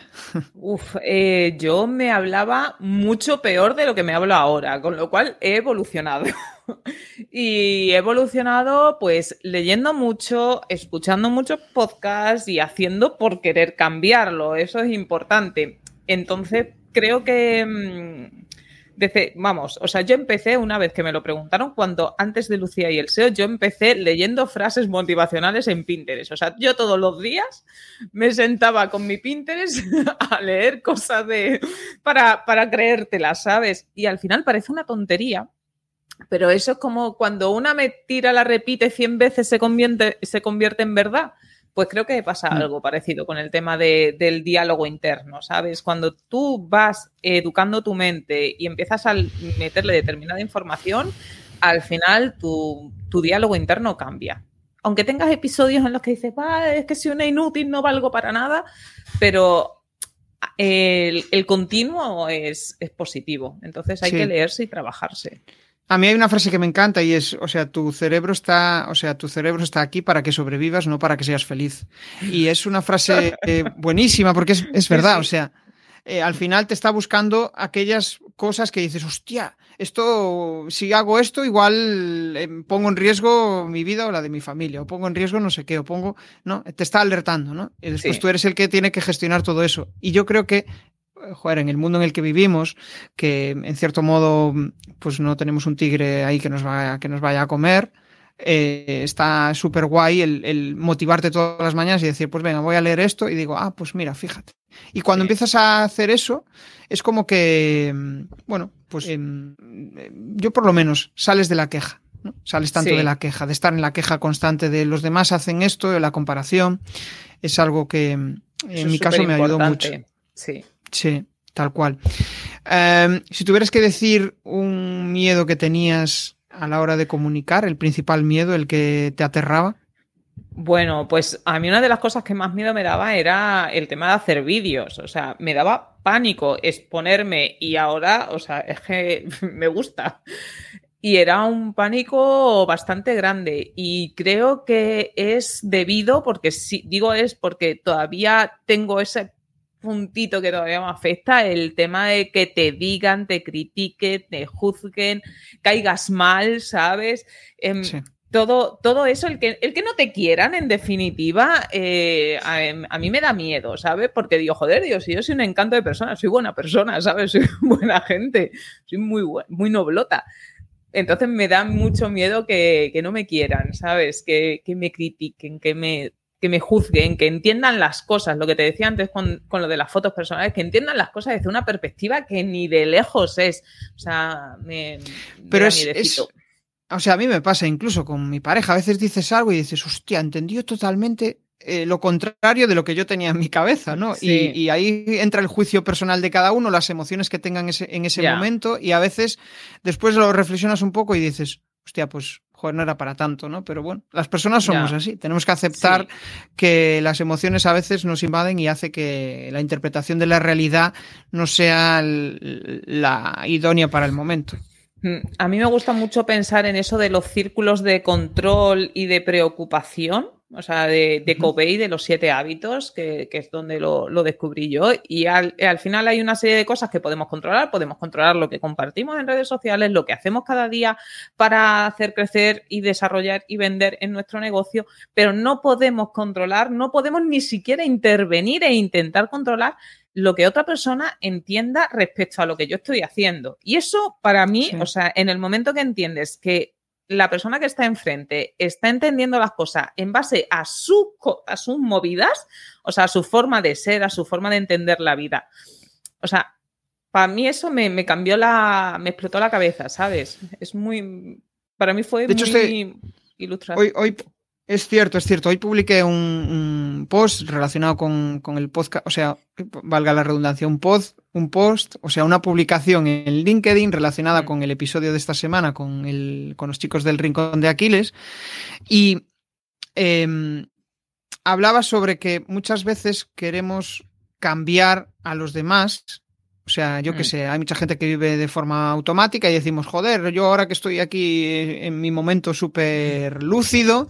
Uf, eh, yo me hablaba mucho peor de lo que me hablo ahora, con lo cual he evolucionado. [LAUGHS] y he evolucionado pues leyendo mucho, escuchando muchos podcasts y haciendo por querer cambiarlo. Eso es importante. Entonces, creo que... Vamos, o sea, yo empecé una vez que me lo preguntaron, cuando antes de Lucía y el SEO, yo empecé leyendo frases motivacionales en Pinterest. O sea, yo todos los días me sentaba con mi Pinterest [LAUGHS] a leer cosas de para, para creértelas, ¿sabes? Y al final parece una tontería, pero eso es como cuando una me tira, la repite 100 veces, se convierte, se convierte en verdad. Pues creo que pasa mm. algo parecido con el tema del diálogo interno, ¿sabes? Cuando tú vas educando tu mente y empiezas a meterle determinada información, al final tu, diálogo interno cambia. Aunque tengas episodios en los que dices, es que soy una inútil, no valgo para nada, pero el, continuo es, positivo. Entonces hay que leerse y trabajarse. A mí hay una frase que me encanta y es, o sea, tu cerebro está, o sea, tu cerebro está aquí para que sobrevivas, no para que seas feliz. Y es una frase eh, buenísima porque es, verdad, o sea, eh, al final te está buscando aquellas cosas que dices, hostia, esto, si hago esto, igual eh, pongo en riesgo mi vida o la de mi familia, o pongo en riesgo no sé qué, o pongo, ¿no? Te está alertando, ¿no? Y después tú eres el que tiene que gestionar todo eso. Y yo creo que joder, en el mundo en el que vivimos, que en cierto modo, pues no tenemos un tigre ahí que nos vaya, que nos vaya a comer, eh, está súper guay el, motivarte todas las mañanas y decir, pues venga, voy a leer esto y digo, ah, pues mira, fíjate. Y cuando empiezas a hacer eso, es como que, bueno, pues em, yo por lo menos sales de la queja. ¿no? Sales tanto de la queja, de estar en la queja constante de los demás hacen esto, de la comparación. es algo que en mi caso me ayudó mucho. Sí. Sí, tal cual. Em, si tuvieras que decir un miedo que tenías a la hora de comunicar, el principal miedo, el que te aterraba. Bueno, pues a mí una de las cosas que más miedo me daba era el tema de hacer vídeos. O sea, me daba pánico exponerme y ahora, o sea, [LAUGHS] es que me gusta. Y era un pánico bastante grande y creo que es debido, porque si digo es porque todavía tengo ese puntito que todavía me afecta, el tema de que te digan, te critiquen, te juzguen, caigas mal, ¿sabes? Em, todo, todo eso, el que, el que no te quieran, en definitiva, eh, a, mí me da miedo, ¿sabes? Porque digo, joder, Dios, yo soy un encanto de persona, soy buena persona, ¿sabes? [LAUGHS] Soy buena gente, soy muy, muy noblota. Entonces me da mucho miedo que, no me quieran, ¿sabes? Que, que, me critiquen, que me que me juzguen, que entiendan las cosas, lo que te decía antes con, lo de las fotos personales, que entiendan las cosas desde una perspectiva que ni de lejos es. O sea, me... Pero es, O sea, a mí me pasa incluso con mi pareja. A veces dices algo y dices, hostia, entendió totalmente eh, lo contrario de lo que yo tenía en mi cabeza, ¿no? Y, ahí entra el juicio personal de cada uno, las emociones que tengan ese, en ese momento, y a veces después lo reflexionas un poco y dices, hostia, pues joder, no era para tanto, ¿no? Pero bueno, las personas somos así. Tenemos que aceptar que las emociones a veces nos invaden y hace que la interpretación de la realidad no sea la idónea para el momento. Mm, a mí me gusta mucho pensar en eso de los círculos de control y de preocupación o sea, de, de Covey, de los siete hábitos, que, es donde lo, descubrí yo. Y al, final hay una serie de cosas que podemos controlar. Podemos controlar lo que compartimos en redes sociales, lo que hacemos cada día para hacer crecer y desarrollar y vender en nuestro negocio, pero no podemos controlar, no podemos ni siquiera intervenir e intentar controlar lo que otra persona entienda respecto a lo que yo estoy haciendo. Y eso para mí, o sea, en el momento que entiendes que la persona que está enfrente está entendiendo las cosas en base a, su, a sus movidas, o sea, a su forma de ser, a su forma de entender la vida. O sea, para mí eso me, cambió la, me explotó la cabeza, ¿sabes? Es muy, para mí fue muy Hoy, hoy, es cierto, es cierto. Hoy publiqué un, post relacionado con, el podcast, o sea, valga la redundancia, un post, un post, o sea, una publicación en LinkedIn relacionada mm. con el episodio de esta semana con, el, con los chicos del Rincón de Aquiles. Y em, hablaba sobre que muchas veces queremos cambiar a los demás o sea, yo qué mm. sé, hay mucha gente que vive de forma automática y decimos, joder, yo ahora que estoy aquí en mi momento súper lúcido,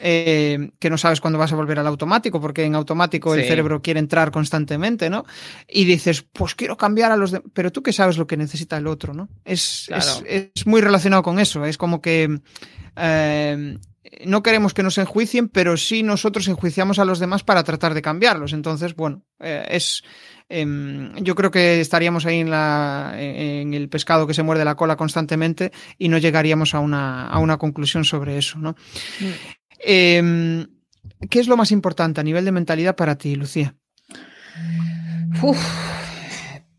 eh, que no sabes cuándo vas a volver al automático, porque en automático el cerebro quiere entrar constantemente, ¿no? Y dices, pues quiero cambiar a los demás, pero tú que sabes lo que necesita el otro, ¿no? Es, es, muy relacionado con eso, es como que eh, no queremos que nos enjuicien, pero sí nosotros enjuiciamos a los demás para tratar de cambiarlos. Entonces, bueno, eh, es... Em, yo creo que estaríamos ahí en, la, en el pescado que se muerde la cola constantemente y no llegaríamos a una, a una conclusión sobre eso, ¿no? Mm. Em, ¿Qué es lo más importante a nivel de mentalidad para ti, Lucía?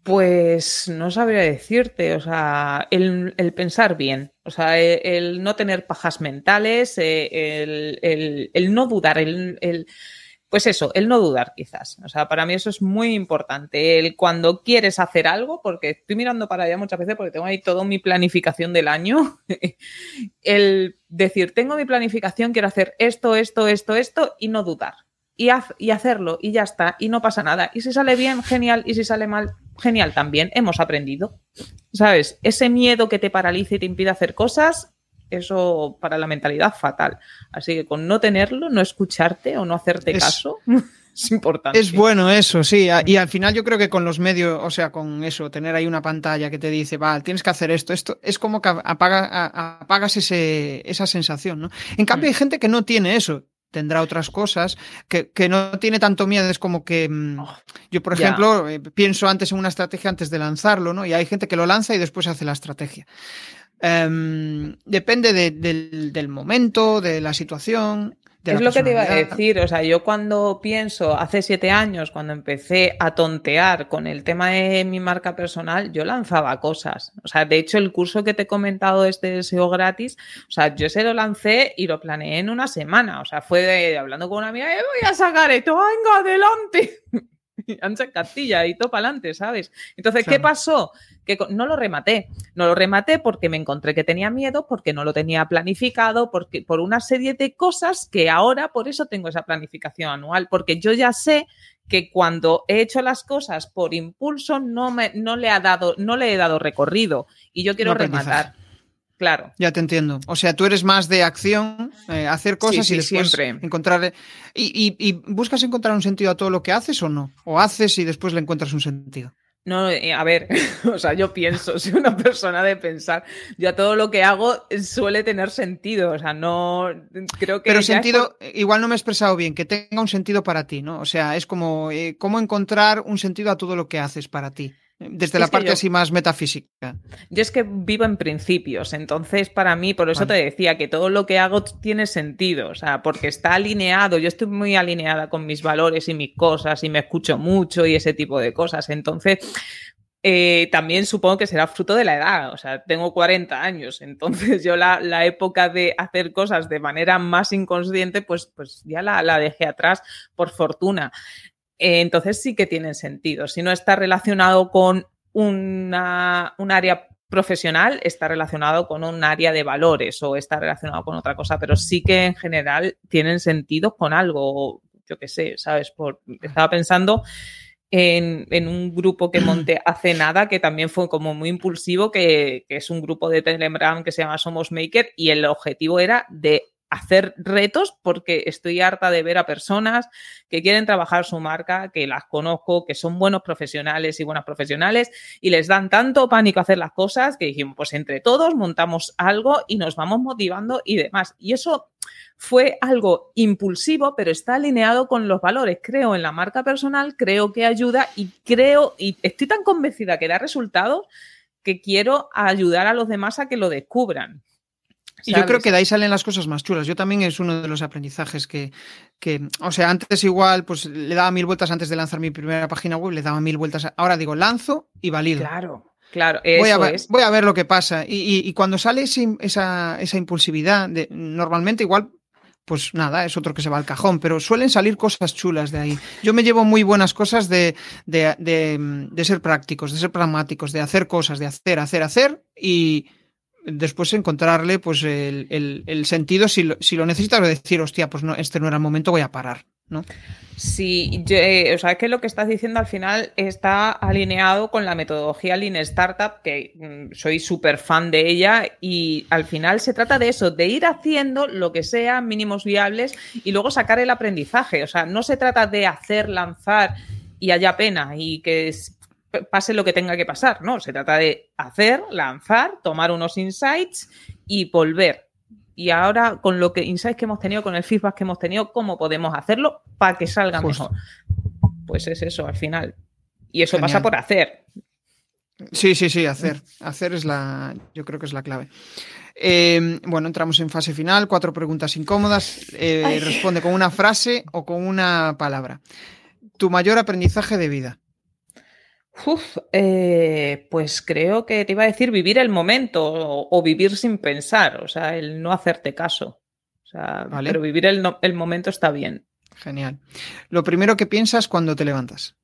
pues no sabría decirte, o sea, el, pensar bien, o sea, el, no tener pajas mentales, eh, el, el no dudar, el, pues eso, el no dudar quizás. O sea, para mí eso es muy importante. El cuando quieres hacer algo, porque estoy mirando para allá muchas veces porque tengo ahí toda mi planificación del año, [LAUGHS] el decir, tengo mi planificación, quiero hacer esto, esto, esto, esto y no dudar. Y, y hacerlo y ya está, y no pasa nada. Y si sale bien, genial, y si sale mal, genial también, hemos aprendido. ¿Sabes? Ese miedo que te paraliza y te impide hacer cosas, eso para la mentalidad fatal. Así que con no tenerlo, no escucharte o no hacerte caso. [LAUGHS] Es importante. Es bueno eso, sí. Y al final yo creo que con los medios, o sea, con eso, tener ahí una pantalla que te dice, va, tienes que hacer esto, esto, es como que apaga, apagas ese, esa sensación, ¿no? En cambio hay mm. gente que no tiene eso tendrá otras cosas, que, que, no tiene tanto miedo, es como que mm, oh, yo, por ejemplo, eh, pienso antes en una estrategia antes de lanzarlo, ¿no? Y hay gente que lo lanza y después hace la estrategia. Em, depende del, momento, de la situación. es lo que te iba a decir, o sea, yo cuando pienso, hace siete años, cuando empecé a tontear con el tema de mi marca personal, yo lanzaba cosas. O sea, de hecho, el curso que te he comentado este SEO gratis, o sea, yo se lo lancé y lo planeé en una semana. O sea, fue hablando con una amiga, eh, voy a sacar esto, venga, adelante. [LAUGHS] Ancha Castilla y todo para adelante, ¿sabes? Entonces, ¿qué pasó? Que no lo rematé. No lo rematé porque me encontré que tenía miedo, porque no lo tenía planificado, porque por una serie de cosas que ahora por eso tengo esa planificación anual, porque yo ya sé que cuando he hecho las cosas por impulso no me no le ha dado no le he dado recorrido y yo quiero rematar. Claro. Ya te entiendo. O sea, tú eres más de acción, eh, hacer cosas y después encontrar. Y, y, buscas encontrar un sentido a todo lo que haces o no? ¿O haces y después le encuentras un sentido? No, eh, a ver, [LAUGHS] o sea, yo pienso, [LAUGHS] soy una persona de pensar, ya todo lo que hago suele tener sentido, o sea, no creo que... Pero sentido, igual no me he expresado bien, que tenga un sentido para ti, ¿no? O sea, es como, eh, ¿cómo encontrar un sentido a todo lo que haces para ti? Desde la parte así más metafísica. Yo es que vivo en principios, entonces para mí, por eso te decía que todo lo que hago tiene sentido, o sea, porque está alineado, yo estoy muy alineada con mis valores y mis cosas y me escucho mucho y ese tipo de cosas, entonces eh, también supongo que será fruto de la edad, o sea, tengo 40 años, entonces [LAUGHS] yo la, la época de hacer cosas de manera más inconsciente, pues, pues ya la, la dejé atrás, por fortuna. Eh, entonces sí que tienen sentido. Si no está relacionado con una, un área profesional, está relacionado con un área de valores o está relacionado con otra cosa, pero sí que en general tienen sentido con algo, yo qué sé, ¿sabes? Por, estaba pensando en, en, un grupo que monté [CLEARS THROAT] hace nada, que también fue como muy impulsivo, que, que, es un grupo de Telegram que se llama Somos Maker, y el objetivo era de hacer retos porque estoy harta de ver a personas que quieren trabajar su marca, que las conozco, que son buenos profesionales y buenas profesionales y les dan tanto pánico hacer las cosas que dijimos, pues entre todos montamos algo y nos vamos motivando y demás. Y eso fue algo impulsivo, pero está alineado con los valores. Creo en la marca personal, creo que ayuda y creo y estoy tan convencida que da resultados que quiero ayudar a los demás a que lo descubran. Y yo creo que de ahí salen las cosas más chulas. Yo también es uno de los aprendizajes que, que, o sea, antes igual, pues le daba mil vueltas antes de lanzar mi primera página web, le daba mil vueltas. Ahora digo, lanzo y valido. Claro. Claro, voy, a ver, voy a ver lo que pasa. Y, y, cuando sale esa, esa impulsividad, de, normalmente igual pues nada, es otro que se va al cajón, pero suelen salir cosas chulas de ahí. Yo me llevo muy buenas cosas de, de, de, ser prácticos, de ser pragmáticos, de hacer cosas, de hacer, hacer, hacer y, después encontrarle pues el, el, sentido si lo, si lo necesitas decir, hostia, pues no, este no era el momento, voy a parar, ¿no? Sí, eh, o sea, es que lo que estás diciendo al final está alineado con la metodología Lean Startup, que mm, soy súper fan de ella, y al final se trata de eso, de ir haciendo lo que sea, mínimos viables, y luego sacar el aprendizaje. O sea, no se trata de hacer, lanzar y haya pena y que pase lo que tenga que pasar, ¿no? Se trata de hacer, lanzar, tomar unos insights y volver. Y ahora, con lo que insights que hemos tenido, con el feedback que hemos tenido, ¿cómo podemos hacerlo para que salga mejor? Pues es eso, al final. Y eso pasa por hacer. Sí, sí, sí, hacer. Hacer es la. Yo creo que es la clave. Eh, bueno, entramos en fase final. Cuatro preguntas incómodas. Eh, responde con una frase o con una palabra. Tu mayor aprendizaje de vida. Uf, eh, pues creo que te iba a decir vivir el momento o, vivir sin pensar, o sea, el no hacerte caso. O sea, pero vivir el, el momento está bien. Genial. Lo primero que piensas cuando te levantas.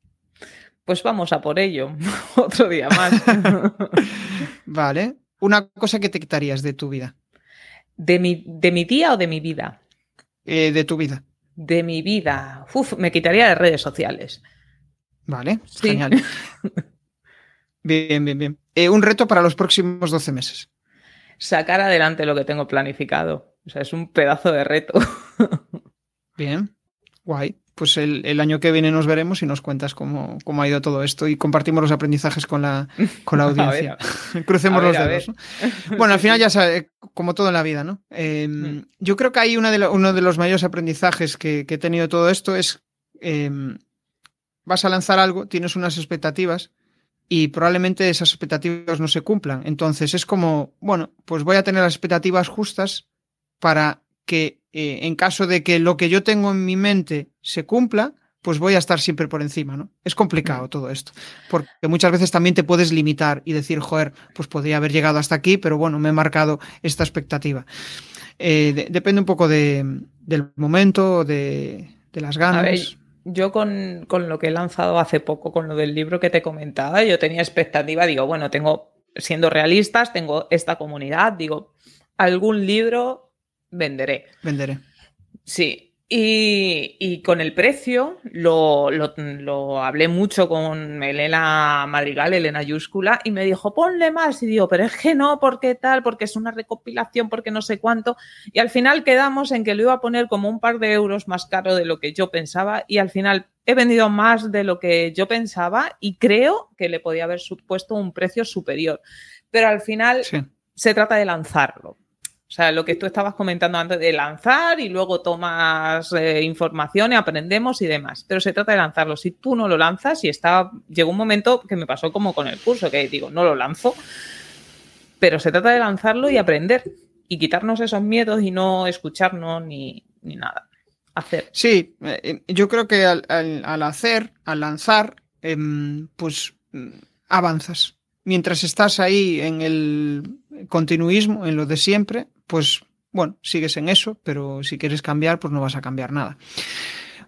Pues vamos a por ello, [LAUGHS] otro día más. [LAUGHS] vale. Una cosa que te quitarías de tu vida. ¿De mi, de mi día o de mi vida? Eh, de tu vida. De mi vida. Uf, me quitaría de redes sociales. Vale, genial. [LAUGHS] Bien, bien, bien. Eh, un reto para los próximos 12 meses. Sacar adelante lo que tengo planificado. O sea, es un pedazo de reto. [LAUGHS] bien, guay. Pues el, año que viene nos veremos y nos cuentas cómo, cómo, ha ido todo esto y compartimos los aprendizajes con la, con la [LAUGHS] audiencia. Crucemos los dedos. Bueno, al final ya sabes, como todo en la vida, ¿no? Em, mm. Yo creo que hay una de uno de los mayores aprendizajes que, que, he tenido todo esto es eh, vas a lanzar algo, tienes unas expectativas y probablemente esas expectativas no se cumplan. Entonces es como, bueno, pues voy a tener las expectativas justas para que eh, en caso de que lo que yo tengo en mi mente se cumpla, pues voy a estar siempre por encima, ¿no? Es complicado todo esto, porque muchas veces también te puedes limitar y decir, joder, pues podría haber llegado hasta aquí, pero bueno, me he marcado esta expectativa. Eh, depende un poco de, del momento, de, las ganas. Yo con, con, lo que he lanzado hace poco, con lo del libro que te comentaba, yo tenía expectativa, digo, bueno, tengo, siendo realistas, tengo esta comunidad, digo, algún libro venderé. Venderé. Sí, y, con el precio lo, lo, hablé mucho con Elena Madrigal, Elena Yúscula, y me dijo, ponle más. Y digo, pero es que no, ¿por qué tal? Porque es una recopilación, porque no sé cuánto. Y al final quedamos en que lo iba a poner como un par de euros más caro de lo que yo pensaba. Y al final he vendido más de lo que yo pensaba y creo que le podía haber supuesto un precio superior. Pero al final se trata de lanzarlo. O sea, lo que tú estabas comentando antes de lanzar y luego tomas eh, información y aprendemos y demás. Pero se trata de lanzarlo. Si tú no lo lanzas y está, llegó un momento que me pasó como con el curso, que digo, no lo lanzo, pero se trata de lanzarlo y aprender y quitarnos esos miedos y no escucharnos ni, nada. Hacer. Sí, eh, yo creo que al, hacer, al lanzar, em, pues mm, avanzas. Mientras estás ahí en el continuismo, en lo de siempre, pues bueno, sigues en eso, pero si quieres cambiar, pues no vas a cambiar nada.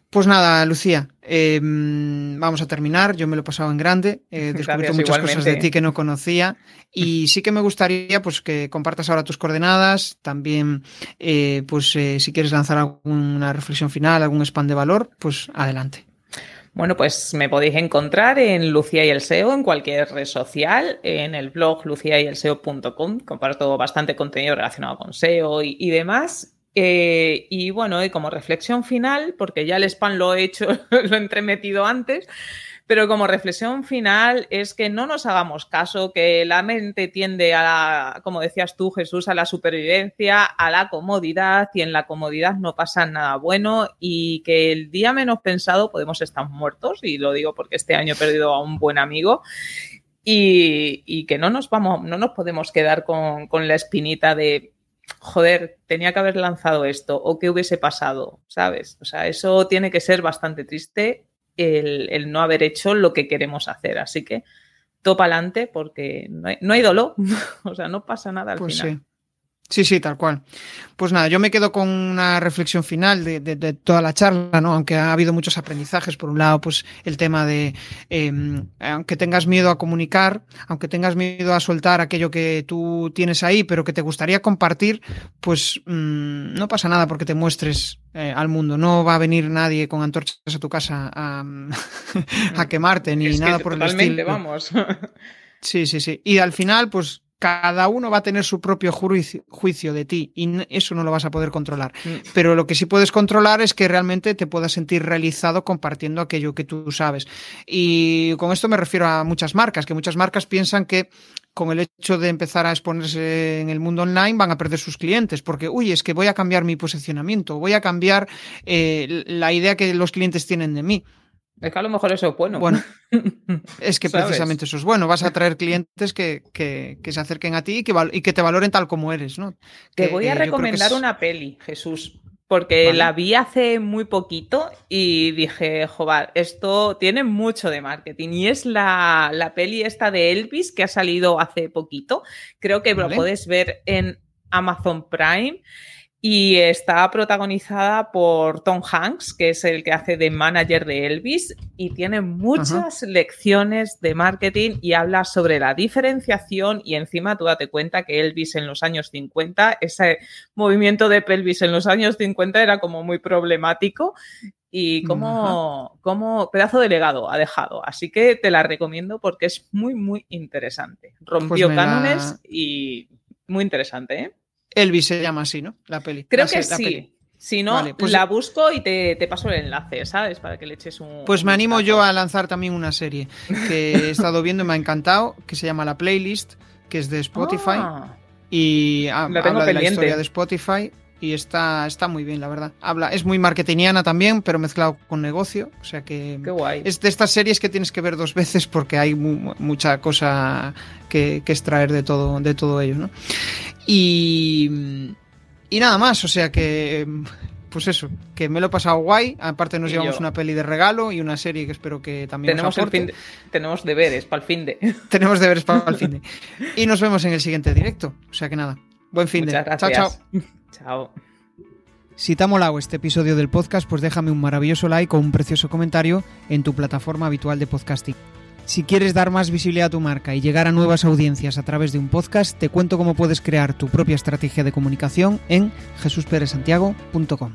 Pues nada, Lucía, em, vamos a terminar. Yo me lo he pasado en grande, he [LAUGHS] descubierto muchas cosas de ti que no conocía y [LAUGHS] sí que me gustaría pues que compartas ahora tus coordenadas, también eh, pues eh, si quieres lanzar alguna reflexión final, algún spam de valor, pues adelante. Bueno, pues me podéis encontrar en Lucía y el SEO, en cualquier red social, en el blog luciayelseo.com. Comparto bastante contenido relacionado con SEO y, demás. Eh, y bueno, y como reflexión final, porque ya el spam lo he hecho, [LAUGHS] lo he entremetido antes, pero como reflexión final es que no nos hagamos caso, que la mente tiende a, la, como decías tú, Jesús, a la supervivencia, a la comodidad y en la comodidad no pasa nada bueno y que el día menos pensado podemos estar muertos y lo digo porque este año he perdido a un buen amigo y, que no nos vamos, no nos podemos quedar con, con la espinita de joder, tenía que haber lanzado esto o qué hubiese pasado, ¿sabes? O sea, eso tiene que ser bastante triste el, no haber hecho lo que queremos hacer. Así que topa adelante porque no hay, dolor, [LAUGHS] o sea, no pasa nada al pues final. Sí, sí, tal cual. Pues nada, yo me quedo con una reflexión final de, toda la charla, ¿no? Aunque ha habido muchos aprendizajes. Por un lado, pues el tema de, em, aunque tengas miedo a comunicar, aunque tengas miedo a soltar aquello que tú tienes ahí, pero que te gustaría compartir, pues mm, no pasa nada porque te muestres eh, al mundo. No va a venir nadie con antorchas a tu casa a, [LAUGHS] a quemarte ni nada por el estilo. vamos. [LAUGHS] Sí, sí, sí. Y al final, pues cada uno va a tener su propio juicio, de ti y eso no lo vas a poder controlar. Mm. Pero lo que sí puedes controlar es que realmente te puedas sentir realizado compartiendo aquello que tú sabes. Y con esto me refiero a muchas marcas, que muchas marcas piensan que con el hecho de empezar a exponerse en el mundo online van a perder sus clientes, porque, uy, es que voy a cambiar mi posicionamiento, voy a cambiar eh, la idea que los clientes tienen de mí. Es que a lo mejor eso es bueno. Bueno, [LAUGHS] es que precisamente eso es bueno. Vas a traer clientes que, que, que se acerquen a ti y que, y que, te valoren tal como eres, ¿no? Te voy a recomendar una peli, Jesús, porque la vi hace muy poquito y dije, joder, esto tiene mucho de marketing. Y es la, la peli esta de Elvis que ha salido hace poquito. Creo que lo puedes ver en Amazon Prime y está protagonizada por Tom Hanks, que es el que hace de manager de Elvis, y tiene muchas lecciones de marketing y habla sobre la diferenciación y encima tú date cuenta que Elvis en los años 50, ese movimiento de pelvis en los años 50 era como muy problemático y como, como pedazo de legado ha dejado. Así que te la recomiendo porque es muy, muy interesante. Rompió pues cánones y muy interesante, ¿eh? Elvis se llama así, ¿no? La peli. Creo que sí. Si no, pues la busco y te, paso el enlace, ¿sabes? Para que le eches un. Pues me animo yo a lanzar también una serie que he [LAUGHS] estado viendo y me ha encantado, que se llama La Playlist, que es de Spotify. Ah. y habla de la historia de Spotify y está, está muy bien, la verdad. Habla, es muy marketingiana también, pero mezclado con negocio. O sea que. Qué guay. Es de estas series que tienes que ver dos veces porque hay mucha cosa que, extraer de todo, de todo ello, ¿no? Y. Y nada más, o sea que pues eso, que me lo he pasado guay. Aparte nos llevamos una peli de regalo y una serie que espero que también tenemos nos el Tenemos deberes para el fin de. tenemos deberes para el [LAUGHS] [LAUGHS] fin de. Y nos vemos en el siguiente directo. O sea que nada, buen fin de. Chao, chao. Chao. Si te ha molado este episodio del podcast, pues déjame un maravilloso like o un precioso comentario en tu plataforma habitual de podcasting. Si quieres dar más visibilidad a tu marca y llegar a nuevas audiencias a través de un podcast, te cuento cómo puedes crear tu propia estrategia de comunicación en jesusperesantiago.com.